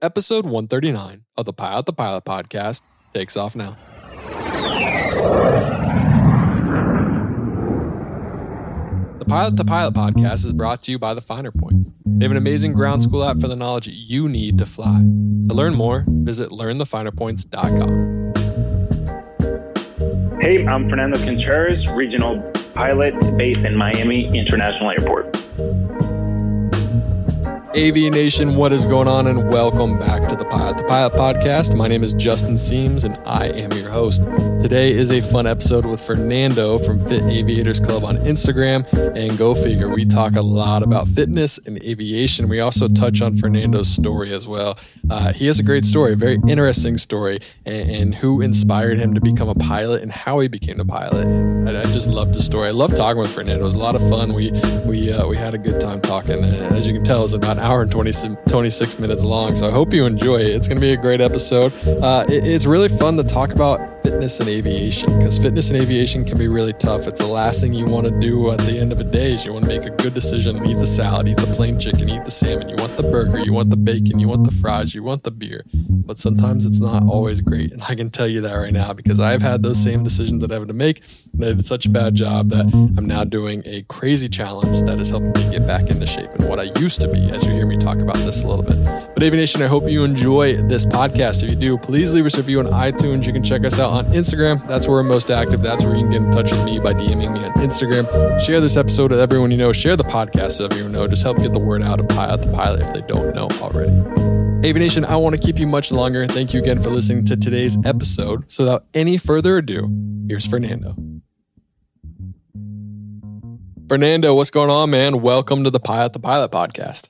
Episode 139 of the Pilot to Pilot podcast takes off now. The Pilot to Pilot podcast is brought to you by The Finer Point. They have an amazing ground school app for the knowledge you need to fly. To learn more, visit learnthefinerpoints.com. Hey, I'm Fernando Contreras, regional pilot based in Miami International Airport. AV Nation, what is going on? And welcome back to the Pilot to Pilot podcast. My name is Justin Siems, and I am your host. Today is a fun episode with Fernando from Fit Aviators Club on Instagram. And go figure, we talk a lot about fitness and aviation. We also touch on Fernando's story as well. Uh, he has a great story, a very interesting story, and, and, who inspired him to become a pilot and how he became a pilot. I, I, just loved the story. I love talking with Fernando. It was a lot of fun. We we uh, we had a good time talking. And as you can tell, it's about an hour and 20, 26 minutes long. So I hope you enjoy it. It's going to be a great episode. Uh, it, it's really fun to talk about fitness and aviation because fitness and aviation can be really tough. It's the last thing you want to do at the end of a day is you want to make a good decision and eat the salad, eat the plain chicken, eat the salmon. You want the burger, you want the bacon, you want the fries, you want the beer. But sometimes it's not always great. And I can tell you that right now because I've had those same decisions that I have to make. And I did such a bad job that I'm now doing a crazy challenge that is helping me get back into shape and what I used to be, as you hear me talk about this a little bit. But AV Nation, I hope you enjoy this podcast. If you do, please leave us a review on iTunes. You can check us out on Instagram. That's where we're most active. That's where you can get in touch with me by DMing me on Instagram. Share this episode with everyone you know. Share the podcast so everyone you know. Just help get the word out of Pilot to Pilot if they don't know already. AV Nation, I want to keep you much longer. Thank you again for listening to today's episode. So without any further ado, here's Fernando. Fernando, what's going on, man? Welcome to the Pilot to Pilot podcast.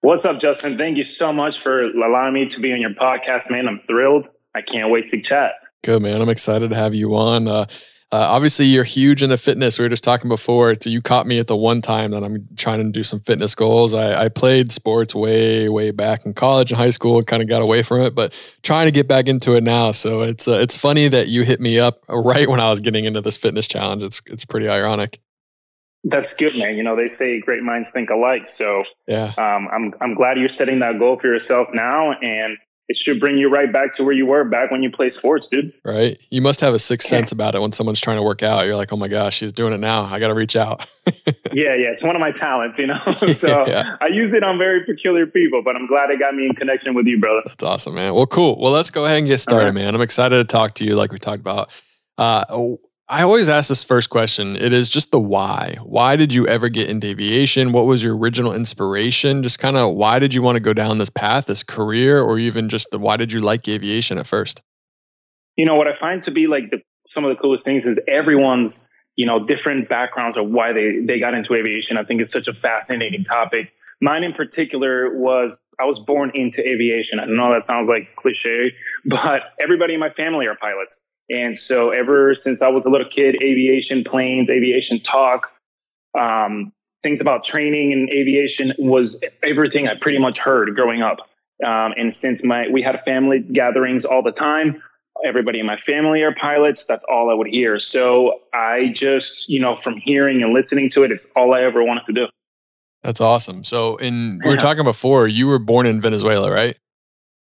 What's up, Justin? Thank you so much for allowing me to be on your podcast, man. I'm thrilled. I can't wait to chat. Good, man. I'm excited to have you on. Uh, uh, obviously, you're huge into fitness. We were just talking before. So you caught me at the one time that I'm trying to do some fitness goals. I, I played sports way, way back in college and high school and kind of got away from it, but trying to get back into it now. So it's uh, it's funny that you hit me up right when I was getting into this fitness challenge. It's it's pretty ironic. That's good, man. You know, they say great minds think alike. So yeah, um, I'm I'm glad you're setting that goal for yourself now, and it should bring you right back to where you were back when you play sports, dude. Right. You must have a sixth sense about it when someone's trying to work out. You're like, oh my gosh, she's doing it now. I got to reach out. yeah, yeah. It's one of my talents, you know. so yeah. I use it on very peculiar people, but I'm glad it got me in connection with you, brother. That's awesome, man. Well, cool. Well, let's go ahead and get started, right. man. I'm excited to talk to you, like we talked about. Uh, I always ask this first question. It is just the why. Why did you ever get into aviation? What was your original inspiration? Just kind of why did you want to go down this path, this career, or even just the why did you like aviation at first? You know, what I find to be like the, some of the coolest things is everyone's, you know, different backgrounds of why they, they got into aviation. I think it's such a fascinating topic. Mine in particular was I was born into aviation. I know that sounds like cliche, but everybody in my family are pilots. And so ever since I was a little kid, aviation, planes, aviation talk, um, things about training and aviation was everything I pretty much heard growing up. Um, and since my we had family gatherings all the time, everybody in my family are pilots. That's all I would hear. So I just, you know, from hearing and listening to it, it's all I ever wanted to do. That's awesome. So, in we were talking before, you were born in Venezuela, right?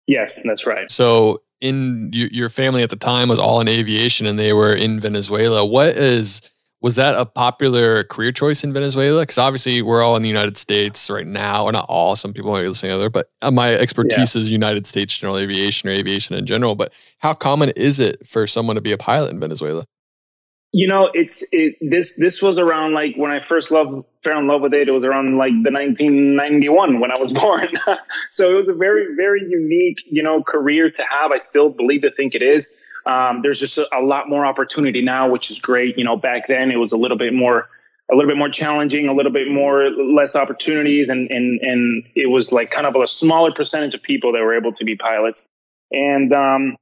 Yes, that's right. So, in your family at the time was all in aviation and they were in Venezuela. What is was that a popular career choice in Venezuela? Because obviously we're all in the United States right now, or not all. Some people might be listening other, but uh, my expertise yeah. is United States general aviation or aviation in general. But how common is it for someone to be a pilot in Venezuela? You know, it's it, this this was around like when I first loved fell in love with it. It was around like the 1991 when I was born. so it was a very very unique you know career to have. I still believe to think it is. Um, there's just a, a, lot more opportunity now, which is great. You know, back then it was a little bit more a little bit more challenging, a little bit more less opportunities, and and and it was like kind of a smaller percentage of people that were able to be pilots. And um,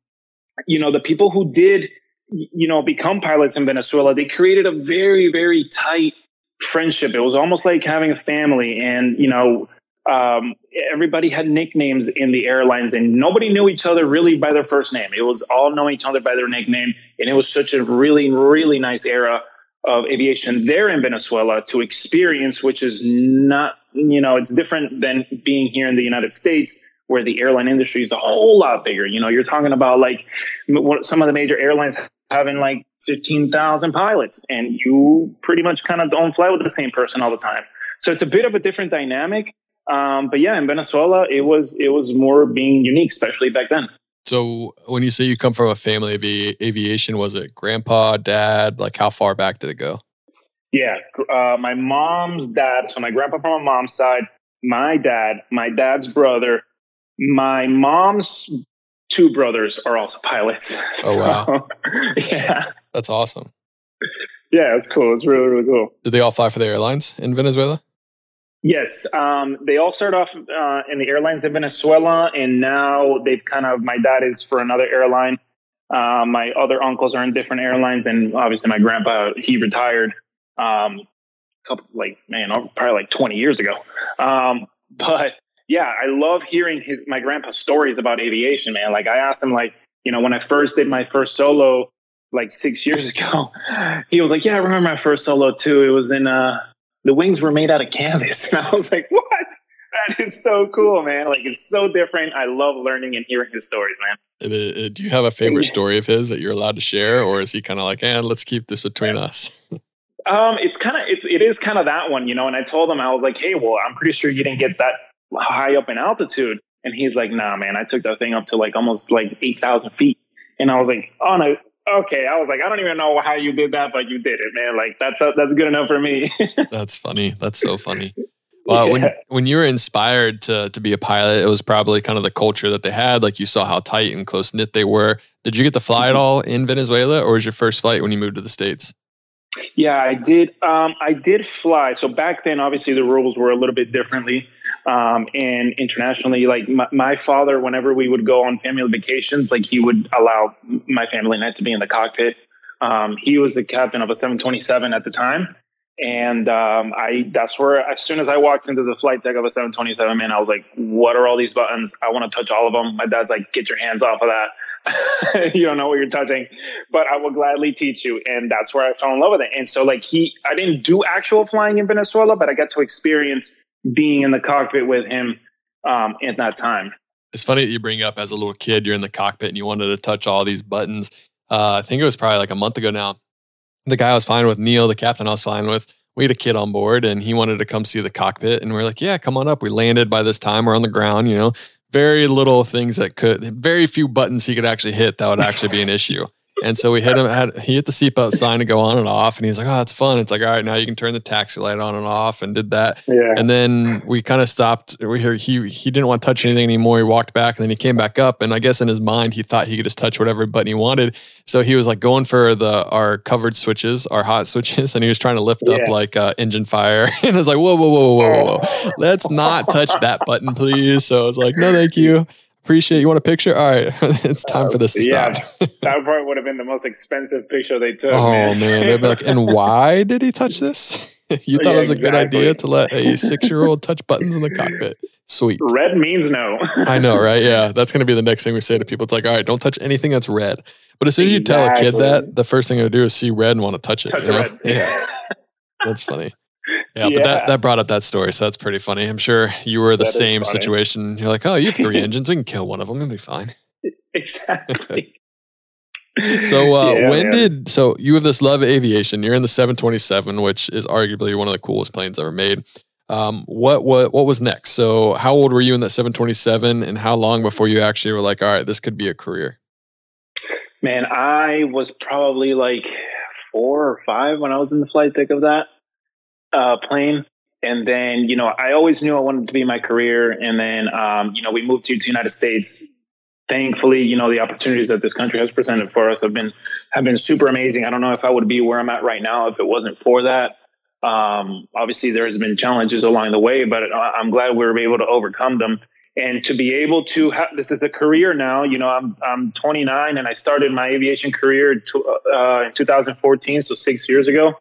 you know, the people who did you know, become pilots in Venezuela, they created a very, very tight friendship. It was almost like having a family, and you know, um, everybody had nicknames in the airlines, and nobody knew each other really by their first name. It was all knowing each other by their nickname, and it was such a really, really nice era of aviation there in Venezuela to experience, which is not, you know, it's different than being here in the United States where the airline industry is a whole lot bigger. You know, you're talking about like some of the major airlines having like 15,000 pilots and you pretty much kind of don't fly with the same person all the time. So it's a bit of a different dynamic. Um, but yeah, in Venezuela, it was, it was more being unique, especially back then. So when you say you come from a family of aviation, was it grandpa, dad? Like how far back did it go? Yeah, uh, my mom's dad. So my grandpa from my mom's side, my dad, my dad's brother, my mom's two brothers are also pilots. Oh wow! So, yeah, that's awesome. Yeah, it's cool. It's really really cool. Did they all fly for the airlines in Venezuela? Yes, um, they all started off uh, in the airlines in Venezuela, and now they've kind of. My dad is for another airline. Uh, my other uncles are in different airlines, and obviously my grandpa he retired. Um, couple like man, probably like twenty years ago. Um, but yeah, I love hearing his my grandpa's stories about aviation, man. Like I asked him, like you know, when I first did my first solo, like six years ago, he was like, "Yeah, I remember my first solo too. It was in uh, the wings were made out of canvas," and I was like, "What?" That is so cool, man. Like it's so different. I love learning and hearing his stories, man. It, it, do you have a favorite story of his that you're allowed to share, or is he kind of like, "And eh, let's keep this between us"? Um, it's kind of it, it is kind of that one, you know. And I told him I was like, "Hey, well, I'm pretty sure you didn't get that high up in altitude." And he's like, "Nah, man, I took that thing up to like almost like eight thousand feet." And I was like, "Oh no, okay." I was like, "I don't even know how you did that, but you did it, man. Like that's that's good enough for me." that's funny. That's so funny. Well, yeah. when when you were inspired to to be a pilot, it was probably kind of the culture that they had. Like you saw how tight and close knit they were. Did you get to fly at mm-hmm. all in Venezuela, or was your first flight when you moved to the states? Yeah, I did. Um, I did fly. So back then, obviously, the rules were a little bit differently. Um, and internationally, like my, my, father, whenever we would go on family vacations, like he would allow my family and I to be in the cockpit. Um, he was the captain of a 727 at the time. And um, I that's where as soon as I walked into the flight deck of a 727, man, I was like, "What are all these buttons? I want to touch all of them." My dad's like, "Get your hands off of that! you don't know what you're touching." But I will gladly teach you, and that's where I fell in love with it. And so, like he, I didn't do actual flying in Venezuela, but I got to experience being in the cockpit with him um, at that time. It's funny that you bring up as a little kid, you're in the cockpit and you wanted to touch all these buttons. Uh, I think it was probably like a month ago now the guy I was flying with, Neil, the captain I was flying with, we had a kid on board and he wanted to come see the cockpit. And we are like, yeah, come on up. We landed by this time. We're on the ground, you know, very little things that could, very few buttons he could actually hit that would actually be an issue. And so we hit him. Had he hit the seatbelt sign to go on and off, and he's like, "Oh, that's fun." It's like, all right, now you can turn the taxi light on and off, and did that. Yeah. And then we kind of stopped. We hear he he didn't want to touch anything anymore. He walked back, and then he came back up. And I guess in his mind, he thought he could just touch whatever button he wanted. So he was like going for the our covered switches, our hot switches, and he was trying to lift yeah. up like uh, engine fire. and I was like, "Whoa, whoa, whoa, whoa, whoa! Whoa! Let's not touch that button, please." So I was like, "No, thank you." Appreciate you. Want a picture? All right. It's time for this to yeah, stop. that probably would have been the most expensive picture they took oh man, man. they'd be like and why did he touch this? You thought yeah, it was a exactly. good idea to let a six-year-old touch buttons in the cockpit. Sweet. Red means no. I know right? Yeah. That's going to be the next thing we say to people. It's like all right don't touch anything that's red. But as soon as exactly. you tell a kid that the first thing they'll do is see red and want to touch it touch red. yeah. That's funny yeah, yeah, but that, that brought up that story, so that's pretty funny. I'm sure you were the that same situation. You're like, oh, you have three engines. We can kill one of them. It'll be fine. Exactly. so uh, yeah, when did so you have this love of aviation? You're in the 727, which is arguably one of the coolest planes ever made. Um, what what what was next? So how old were you in that 727, and how long before you actually were like, all right, this could be a career? Man, I was probably like four or five when I was in the flight deck of that uh, plane. And then, you know, I always knew I wanted to be my career. And then, um, you know, we moved to the United States. Thankfully, you know, the opportunities that this country has presented for us have been have been super amazing. I don't know if I would be where I'm at right now if it wasn't for that. Um, obviously, there's been challenges along the way, but I'm glad we were able to overcome them and to be able to have this is a career now you know i'm i'm 29 and i started my aviation career to, uh, in 2014 so six years ago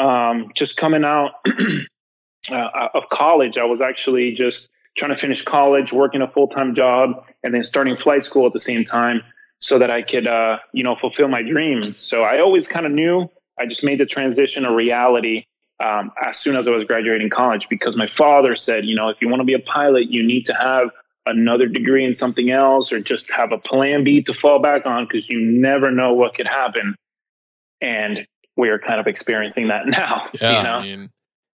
um, just coming out uh, of college, I was actually just trying to finish college, working a full time job, and then starting flight school at the same time, so that I could, uh, you know, fulfill my dream. So I always kind of knew. I just made the transition a reality um, as soon as I was graduating college because my father said, you know, if you want to be a pilot, you need to have another degree in something else or just have a plan B to fall back on because you never know what could happen. And we are kind of experiencing that now. Yeah, you know? I mean,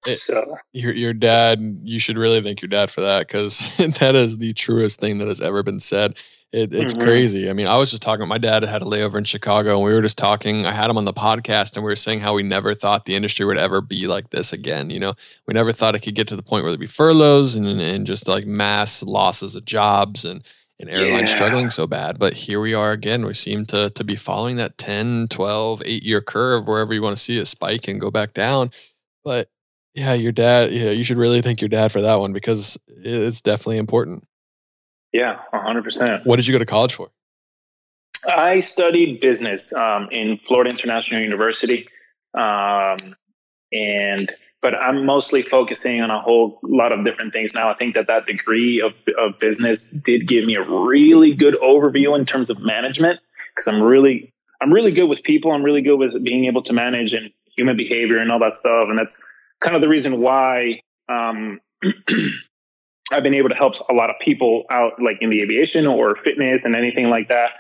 it, so your your dad, you should really thank your dad for that because that is the truest thing that has ever been said. It, it's Mhm. crazy. I mean, I was just talking. With my dad had a layover in Chicago, and we were just talking. I had him on the podcast, and we were saying how we never thought the industry would ever be like this again. You know, we never thought it could get to the point where there'd be furloughs and and just like mass losses of jobs and and airlines Yeah. struggling so bad. But here we are again. We seem to to be following that 10, 12, 8 year curve wherever you want to see it spike and go back down. But yeah, your dad, yeah, you should really thank your dad for that one because it's definitely important. yeah, hundred percent. What did you go to college for? I studied business um, in Florida International University, um, and but I'm mostly focusing on a whole lot of different things now. I think that that degree of of business did give me a really good overview in terms of management because I'm really I'm really good with people. I'm really good with being able to manage and human behavior and all that stuff, and that's kind of the reason why. Um, I've been able to help a lot of people out, like in the aviation or fitness and anything like that.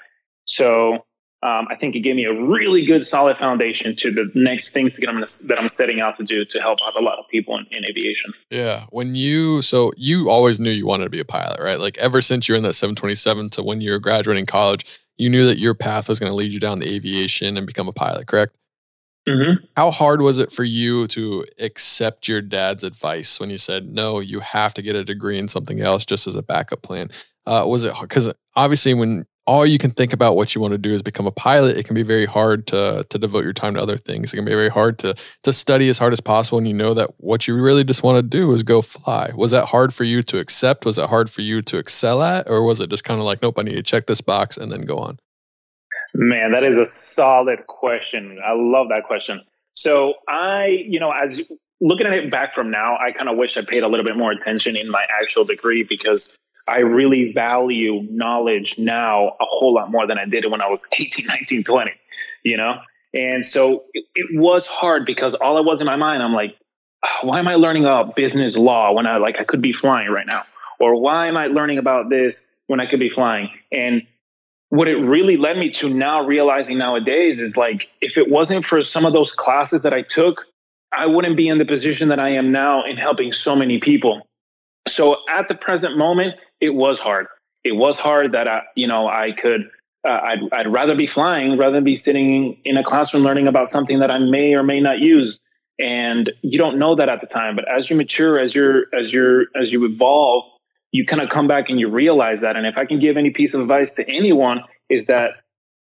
So um, I think it gave me a really good, solid foundation to the next things that I'm gonna, that I'm setting out to do to help out a lot of people in, in aviation. Yeah. When you, so you always knew you wanted to be a pilot, right? Like ever since you're in that 727 to when you were graduating college, you knew that your path was going to lead you down to aviation and become a pilot, correct? Mm-hmm. How hard was it for you to accept your dad's advice when you said, no, you have to get a degree in something else just as a backup plan? Uh, was it because obviously when all you can think about what you want to do is become a pilot, it can be very hard to to devote your time to other things. It can be very hard to to study as hard as possible, and you know that what you really just want to do is go fly. Was that hard for you to accept? Was it hard for you to excel at, or was it just kind of like, nope, I need to check this box and then go on? Man, that is a solid question. I love that question. So I, you know, as looking at it back from now, I kind of wish I paid a little bit more attention in my actual degree because I really value knowledge now a whole lot more than I did when I was 18, 19, 20, you know? And so it, it was hard because all it was in my mind, I'm like, "Ah, why am I learning about business law when I like I could be flying right now? Or why am I learning about this when I could be flying? And what it really led me to now realizing nowadays is like if it wasn't for some of those classes that I took, I wouldn't be in the position that I am now in helping so many people. So at the present moment, it was hard. It was hard that I, you know, I could. Uh, I'd, I'd rather be flying rather than be sitting in a classroom learning about something that I may or may not use. And you don't know that at the time, but as you mature, as you're as you're as you evolve, you kind of come back and you realize that. And if I can give any piece of advice to anyone, is that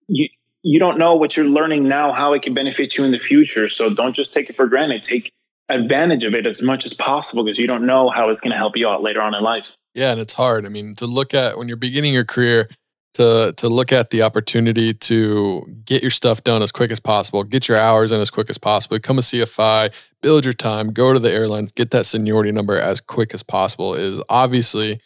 you you don't know what you're learning now, how it can benefit you in the future. So don't just take it for granted. Take advantage of it as much as possible because you don't know how it's going to help you out later on in life. Yeah, and it's hard. I mean, to look at when you're beginning your career, to to look at the opportunity to get your stuff done as quick as possible, get your hours in as quick as possible, become a CFI, build your time, go to the airlines, get that seniority number as quick as possible is obviously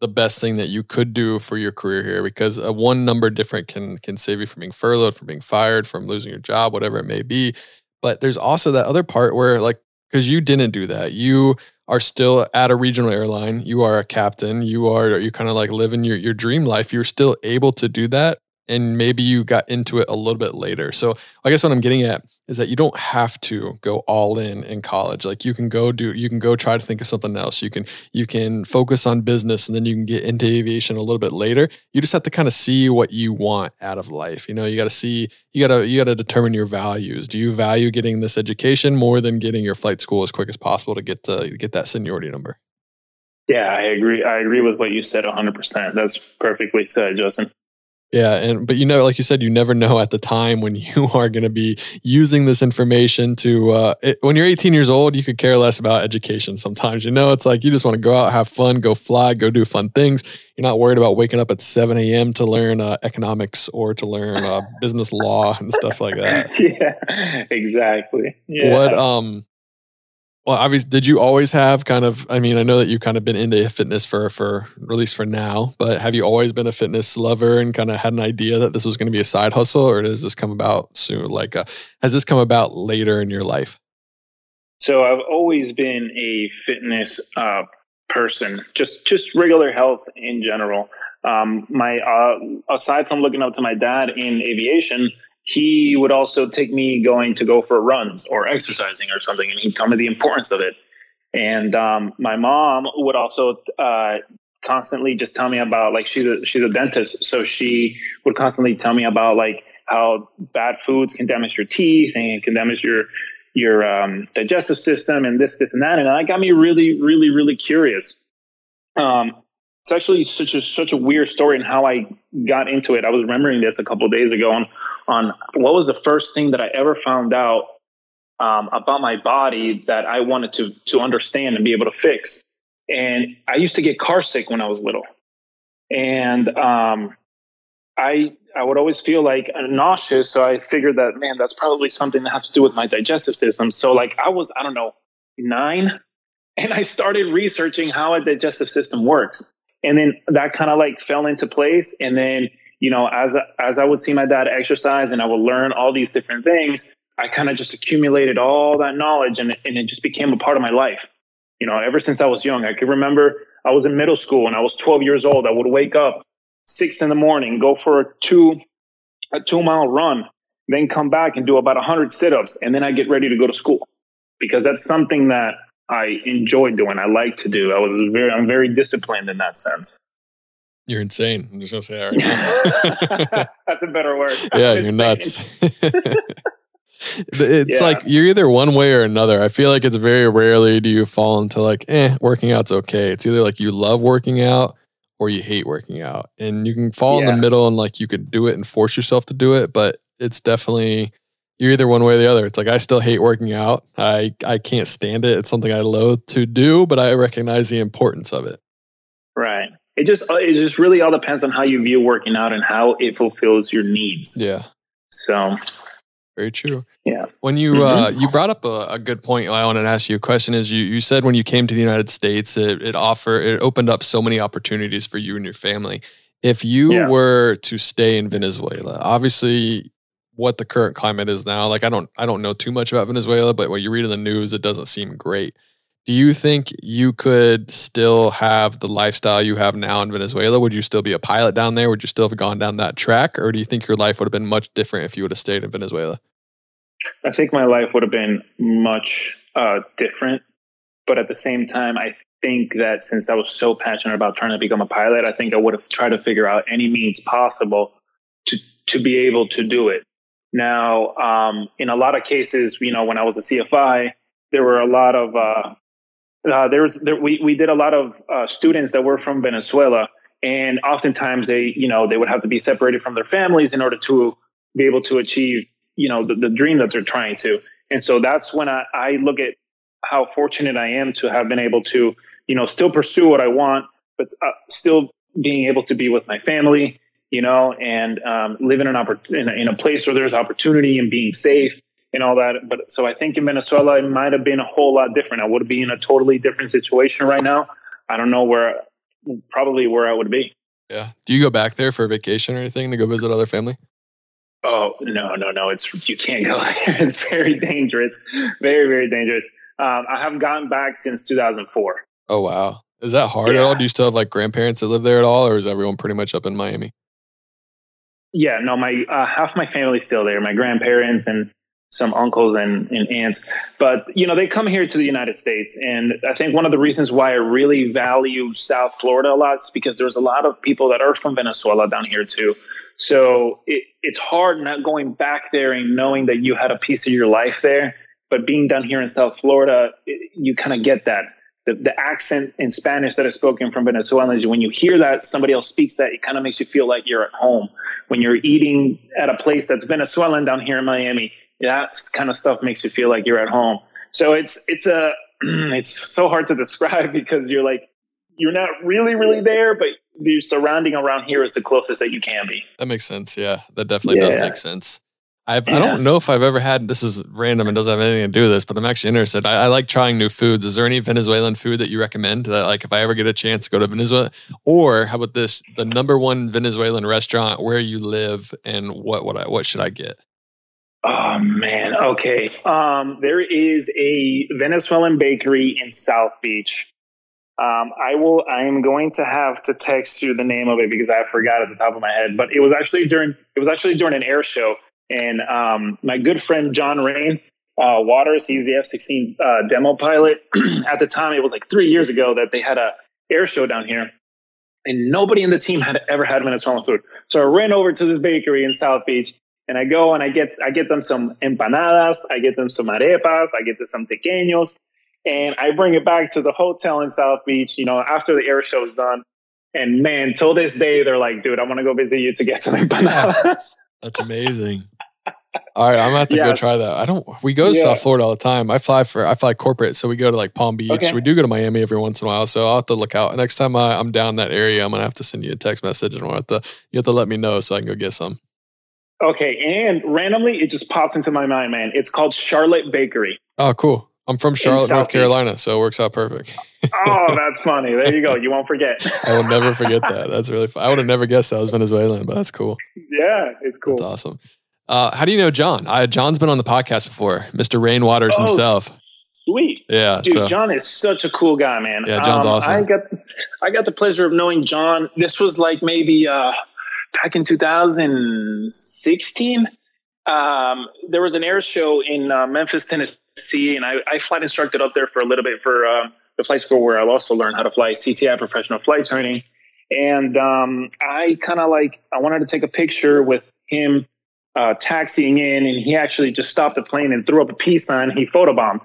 the best thing that you could do for your career here because a one number different can can save you from being furloughed, from being fired, from losing your job, whatever it may be. But there's also that other part where like because you didn't do that. You are still at a regional airline. You are a captain. You are you kind of like living your your dream life. You're still able to do that, and maybe you got into it a little bit later. So I guess what I'm getting at is that you don't have to go all in in college. Like you can go do you can go try to think of something else. You can you can focus on business, and then you can get into aviation a little bit later. You just have to kind of see what you want out of life. You know, you got to see you got to you got to determine your values. Do you value getting this education more than getting your flight school as quick as possible to get to get that seniority number? Yeah, I agree. I agree with what you said 100%. That's perfectly said, Justin. Yeah, and but you know, like you said, you never know at the time when you are going to be using this information to. Uh, it, when you're 18 years old, you could care less about education. Sometimes, you know, it's like you just want to go out, have fun, go fly, go do fun things. You're not worried about waking up at 7 a.m. to learn uh, economics or to learn uh, business law and stuff like that. yeah, exactly. Yeah. What um well obviously did you always have kind of I mean I know that you've kind of been into fitness for for at least for now, but have you always been a fitness lover and kind of had an idea that this was going to be a side hustle or does this come about soon like uh, has this come about later in your life? So I've always been a fitness uh, person, just just regular health in general. Um, my uh, aside from looking up to my dad in aviation, he would also take me going to go for runs or exercising or something, and he'd tell me the importance of it. And um, my mom would also uh, constantly just tell me about like she's a she's a dentist, so she would constantly tell me about like how bad foods can damage your teeth and can damage your your um, digestive system and this this and that, and that got me really really really curious. Um, it's actually such a such a weird story and how I got into it. I was remembering this a couple days ago on on what was the first thing that I ever found out um, about my body that I wanted to to understand and be able to fix. And I used to get car sick when I was little, and um, I I would always feel like nauseous. So I figured that man, that's probably something that has to do with my digestive system. So like I was I don't know nine, and I started researching how a digestive system works and then that kind of like fell into place and then you know as as i would see my dad exercise and i would learn all these different things i kind of just accumulated all that knowledge and, and it just became a part of my life you know ever since i was young i can remember i was in middle school and i was 12 years old i would wake up six in the morning go for a two a two mile run then come back and do about 100 sit-ups and then i get ready to go to school because that's something that I enjoy doing. I like to do. I was very, I'm very disciplined in that sense. You're insane. I'm just gonna say that right That's a better word. Yeah, you're nuts. it's yeah. like you're either one way or another. I feel like it's very rarely do you fall into like, eh, working out's okay. It's either like you love working out or you hate working out. And you can fall yeah. in the middle and like you could do it and force yourself to do it, but it's definitely you're either one way or the other. It's like I still hate working out. I I can't stand it. It's something I loathe to do, but I recognize the importance of it. It just uh, it just really all depends on how you view working out and how it fulfills your needs. Yeah. So very true. Yeah. When you mm-hmm. uh, you brought up a, a, good point, I wanted to ask you a question. Is you you said when you came to the United States, it it offer it opened up so many opportunities for you and your family. If you yeah. were to stay in Venezuela, obviously what the current climate is now. Like I don't I don't know too much about Venezuela, but what you read in the news, it doesn't seem great. Do you think you could still have the lifestyle you have now in Venezuela? Would you still be a pilot down there? Would you still have gone down that track? Or do you think your life would have been much different if you would have stayed in Venezuela? I think my life would have been much uh, different. But at the same time, I think that since I was so passionate about trying to become a pilot, I think I would have tried to figure out any means possible to, to be able to do it. Now, um, in a lot of cases, you know, when I was a CFI, there were a lot of uh, uh, there was there, we we did a lot of uh, students that were from Venezuela, and oftentimes they you know they would have to be separated from their families in order to be able to achieve you know the, the dream that they're trying to. And so that's when I, I look at how fortunate I am to have been able to you know still pursue what I want, but uh, still being able to be with my family you know, and um, live in an oppor- in a, in a place where there's opportunity and being safe and all that. But so I think in Venezuela it might have been a whole lot different. I would be in a totally different situation right now. I don't know where, probably where I would be. Yeah. Do you go back there for a vacation or anything to go visit other family? Oh no, no, no! It's you can't go there. It's very dangerous, very, very dangerous. Um, I haven't gotten back since 2004. Oh wow, is that hard yeah. at all? Do you still have like grandparents that live there at all, or is everyone pretty much up in Miami? Yeah, no, my uh, half my family's still there. My grandparents and some uncles and, and aunts, but you know they come here to the United States, and I think one of the reasons why I really value South Florida a lot is because there's a lot of people that are from Venezuela down here too. So it, it's hard not going back there and knowing that you had a piece of your life there, but being down here in South Florida, it, you kind of get that the, the accent in Spanish that is spoken from Venezuelans, when you hear that somebody else speaks that, it kind of makes you feel like you're at home. When you're eating at a place that's Venezuelan down here in Miami, that kind of stuff makes you feel like you're at home. So it's it's a it's so hard to describe because you're like you're not really really there, but the surrounding around here is the closest that you can be. That makes sense. Yeah, that definitely yeah. does make sense. I've, yeah. I don't know if I've ever had. This is random and doesn't have anything to do with this, but I'm actually interested. I, I, like trying new foods. Is there any Venezuelan food that you recommend that, like, if I ever get a chance to go to Venezuela, or how about this? The number one Venezuelan restaurant where you live, and what what I, what should I get? Oh man, okay. Um, there is a Venezuelan bakery in South Beach. Um, I will. I am going to have to text you the name of it because I forgot at the top of my head. But it was actually during it was actually during an air show, and um, my good friend John Rain uh, Waters, he's the F sixteen uh, demo pilot. at the time, it was like three years ago that they had a air show down here, and nobody in the team had ever had Venezuelan food. So I ran over to this bakery in South Beach, and I go and I get I get them some empanadas, I get them some arepas, I get them some tequeños and I bring it back to the hotel in South Beach, you know, after the air show's done. And man, till this day, they're like, dude, I want to go visit you to get some empanadas. That's amazing. All right, I'm gonna have to yes. go try that. I don't. We go to yeah. South Florida all the time. I fly for I fly corporate, so we go to like Palm Beach. Okay. We do go to Miami every once in a while, so I'll have to look out. Next time I, am down that area, I'm gonna have to send you a text message and I'll have to you have to let me know so I can go get some. Okay, and randomly it just popped into my mind, man. It's called Charlotte Bakery. Oh, cool. I'm from Charlotte, North Carolina, so it works out perfect. oh, that's funny. There you go. You won't forget. I will never forget that. That's really fun. I would have never guessed I was Venezuelan, but that's cool. Yeah, it's cool. That's awesome. Uh, how do you know John? I, John's been on the podcast before, Mr. Rain Waters oh, himself. Sweet. Yeah. Dude, so. John is such a cool guy, man. Yeah, John's um, awesome. I got I got the pleasure of knowing John. This was like maybe uh, back in 2016. Um, there was an air show in uh, Memphis, Tennessee and I, I flight instructed up there for a little bit for uh, the flight school where I'll also learn how to fly CTI professional flight training. And um, I kind of like I wanted to take a picture with him uh, taxiing in, and he actually just stopped the plane and threw up a peace sign. He photobombed.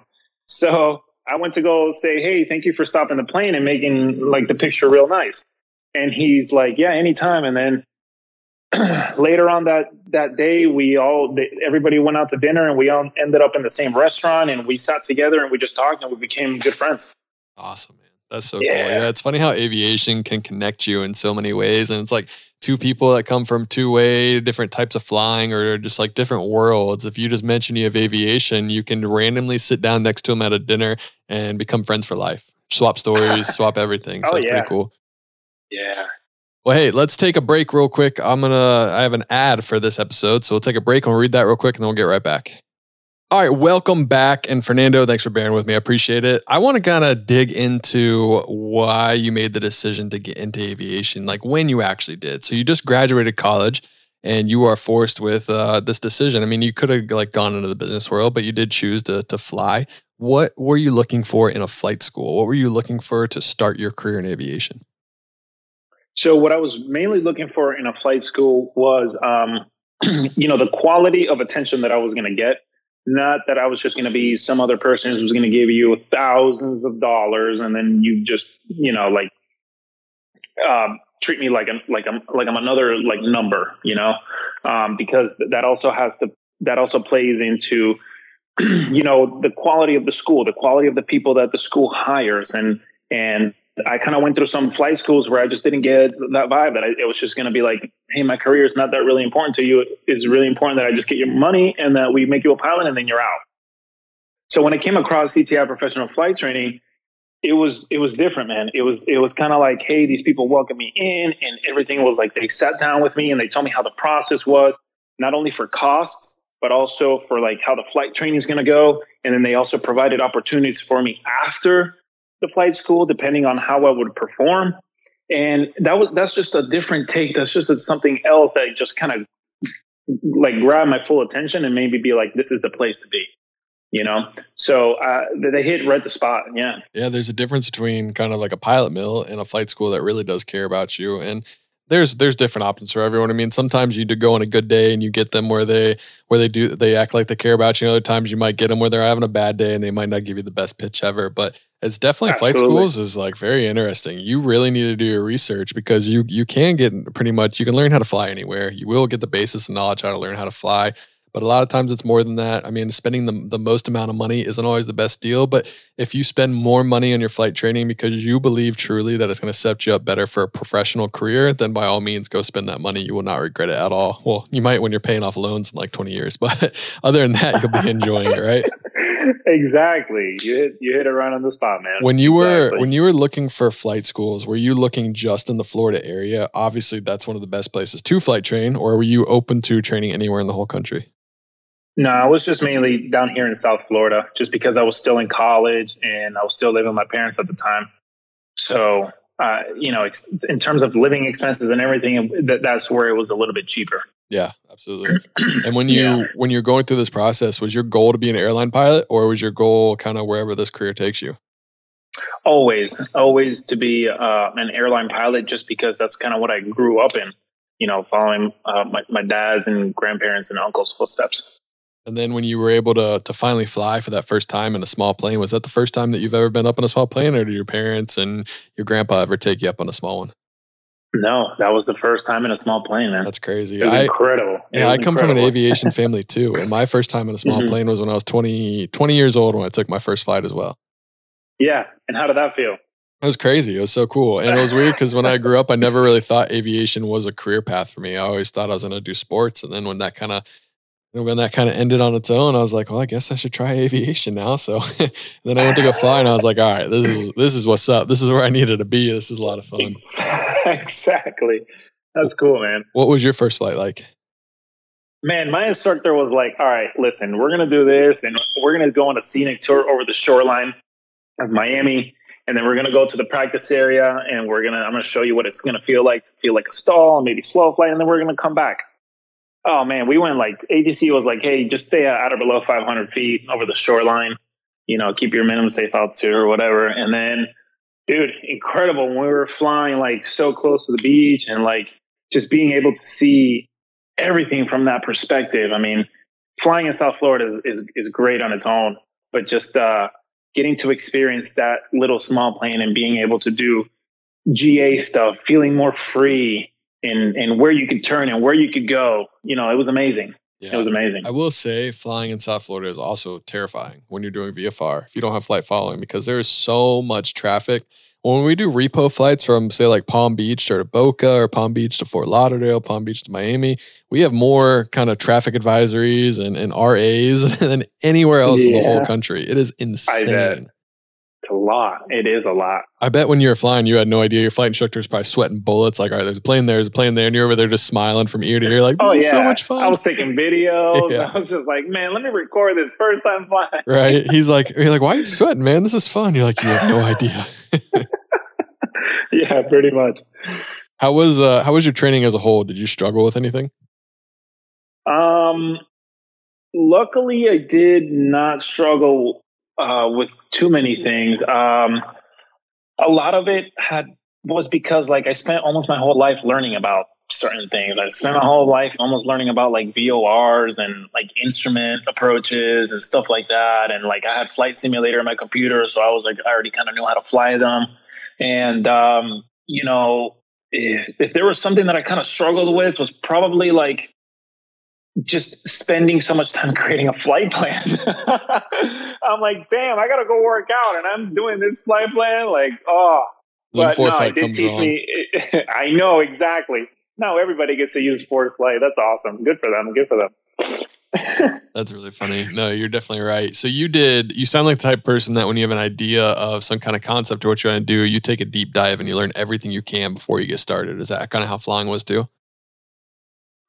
So I went to go say, "Hey, thank you for stopping the plane and making like the picture real nice." And he's like, "Yeah, anytime." And then later on that that day we all everybody went out to dinner and we all ended up in the same restaurant and we sat together and we just talked and we became good friends. Awesome man. That's so yeah. cool. Yeah. It's funny how aviation can connect you in so many ways and it's like two people that come from two way different types of flying or just like different worlds. If you just mention you have aviation you can randomly sit down next to them at a dinner and become friends for life. Swap stories swap everything. Oh, so oh, it's yeah. pretty cool. Yeah well, hey, let's take a break real quick. I'm going to, I have an ad for this episode. So we'll take a break and we'll read that real quick and then we'll get right back. All right, welcome back. And Fernando, thanks for bearing with me. I appreciate it. I want to kind of dig into why you made the decision to get into aviation, like when you actually did. So you just graduated college and you are forced with uh, this decision. I mean, you could have like gone into the business world, but you did choose to, to fly. What were you looking for in a flight school? What were you looking for to start your career in aviation? So what I was mainly looking for in a flight school was, um, you know, the quality of attention that I was going to get. Not that I was just going to be some other person who was going to give you thousands of dollars and then you just, you know, like um, treat me like a like I'm like I'm another like number, you know, um, because that also has to that also plays into, you know, the quality of the school, the quality of the people that the school hires, and and I kind of went through some flight schools where I just didn't get that vibe that I, it was just going to be like, hey, my career is not that really important to you. It's really important that I just get your money and that we make you a pilot and then you're out. So when I came across CTI professional flight training, it was it was different, man. It was it was kind of like, hey, these people welcomed me in, and everything was like they sat down with me and they told me how the process was, not only for costs but also for like how the flight training is going to go, and then they also provided opportunities for me after the flight school, depending on how I would perform. And that was that's just a different take. That's just something else that just kind of like grab my full attention and maybe be like, this is the place to be. You know, so uh, they hit right the spot. Yeah, yeah. There's a difference between kind of like a pilot mill and a flight school that really does care about you. And there's there's different options for everyone. I mean, sometimes you do go on a good day and you get them where they where they do they act like they care about you. Other times you might get them where they're having a bad day and they might not give you the best pitch ever. But it's definitely Absolutely. flight schools is like very interesting. You really need to do your research because you you can get pretty much you can learn how to fly anywhere. You will get the basis of knowledge how to learn how to fly. But a lot of times it's more than that. I mean, spending the, the most amount of money isn't always the best deal. But if you spend more money on your flight training because you believe truly that it's going to set you up better for a professional career, then by all means go spend that money. You will not regret it at all. Well, you might when you're paying off loans in like 20 years, but other than that, you'll be enjoying it, right? exactly. You hit you hit it right on the spot, man. When you were exactly. when you were looking for flight schools, were you looking just in the Florida area? Obviously, that's one of the best places to flight train, or were you open to training anywhere in the whole country? No, I was just mainly down here in South Florida, just because I was still in college and I was still living with my parents at the time. So, uh, you know, in terms of living expenses and everything, that, that's where it was a little bit cheaper. Yeah, absolutely. and when you yeah. when you're going through this process, was your goal to be an airline pilot, or was your goal kind of wherever this career takes you? Always, always to be uh, an airline pilot, just because that's kind of what I grew up in. You know, following uh, my, my dad's and grandparents and uncles' footsteps. And then when you were able to to finally fly for that first time in a small plane, was that the first time that you've ever been up in a small plane, or did your parents and your grandpa ever take you up on a small one? No, that was the first time in a small plane, man. That's crazy. I, incredible. yeah, I come incredible. from an aviation family too. And my first time in a small mm-hmm. plane was when I was 20, 20 years old when I took my first flight as well. Yeah. And how did that feel? It was crazy. It was so cool. And it was weird because when I grew up, I never really thought aviation was a career path for me. I always thought I was going to do sports. And then when that kind of when that kind of ended on its own, I was like, well, I guess I should try aviation now. So then I went to go fly and I was like, all right, this is this is what's up. This is where I needed to be. This is a lot of fun. Exactly. That's cool, man. What was your first flight like? Man, my instructor was like, all right, listen, we're gonna do this and we're gonna go on a scenic tour over the shoreline of Miami. And then we're gonna go to the practice area and we're gonna I'm gonna show you what it's gonna feel like to feel like a stall, maybe slow flight, and then we're gonna come back. Oh man, we went like ATC was like, hey, just stay out or below 500 feet over the shoreline. You know, keep your minimum safe altitude or whatever. And then, dude, incredible when we were flying like so close to the beach and like just being able to see everything from that perspective. I mean, flying in South Florida is is, is great on its own, but just uh, getting to experience that little small plane and being able to do GA stuff, feeling more free and and where you could turn and where you could go. You know, it was amazing. Yeah. It was amazing. I will say flying in South Florida is also terrifying when you're doing VFR if you don't have flight following because there is so much traffic. When we do repo flights from say like Palm Beach to Boca or Palm Beach to Fort Lauderdale, Palm Beach to Miami, we have more kind of traffic advisories and, and RAs than anywhere else yeah. in the whole country. It is insane. It's a lot. It is a lot. I bet when you were flying, you had no idea. Your flight instructor is probably sweating bullets. Like, all right, there's a plane there, there's a plane there, and you're over there just smiling from ear to ear, like, this oh, yeah. is so much fun. I was taking videos. yeah. I was just like, man, let me record this first time flying. Right. He's like, you're like, why are you sweating, man? This is fun. You're like, you have no idea. yeah, pretty much. How was uh how was your training as a whole? Did you struggle with anything? Um luckily I did not struggle uh, with too many things. Um, a lot of it had was because like I spent almost my whole life learning about certain things. I spent my whole life almost learning about like VORs and like instrument approaches and stuff like that. And like I had flight simulator in my computer, so I was like I already kind of knew how to fly them. And um, you know, if, if there was something that I kind of struggled with was probably like just spending so much time creating a flight plan. I'm like, damn, I gotta go work out, and I'm doing this flight plan. Like, oh, when but no, it did teach along. me. I know exactly. Now everybody gets to use ForeFlight. That's awesome. Good for them. Good for them. That's really funny. No, you're definitely right. So you did. You sound like the type person that when you have an idea of some kind of concept or what you want to do, you take a deep dive and you learn everything you can before you get started. Is that kind of how flying was too?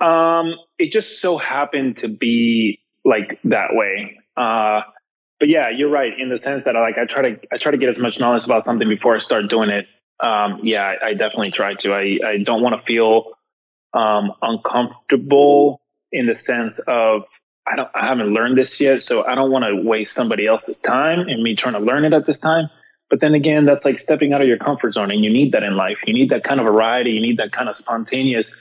Um, it just so happened to be like that way. Uh, but yeah, you're right in the sense that I like I try to I try to get as much knowledge about something before I start doing it. Um, yeah, I, I, definitely try to. I I don't want to feel um, uncomfortable in the sense of I don't I haven't learned this yet, so I don't want to waste somebody else's time and me trying to learn it at this time. But then again, that's like stepping out of your comfort zone, and you need that in life. You need that kind of variety. You need that kind of spontaneous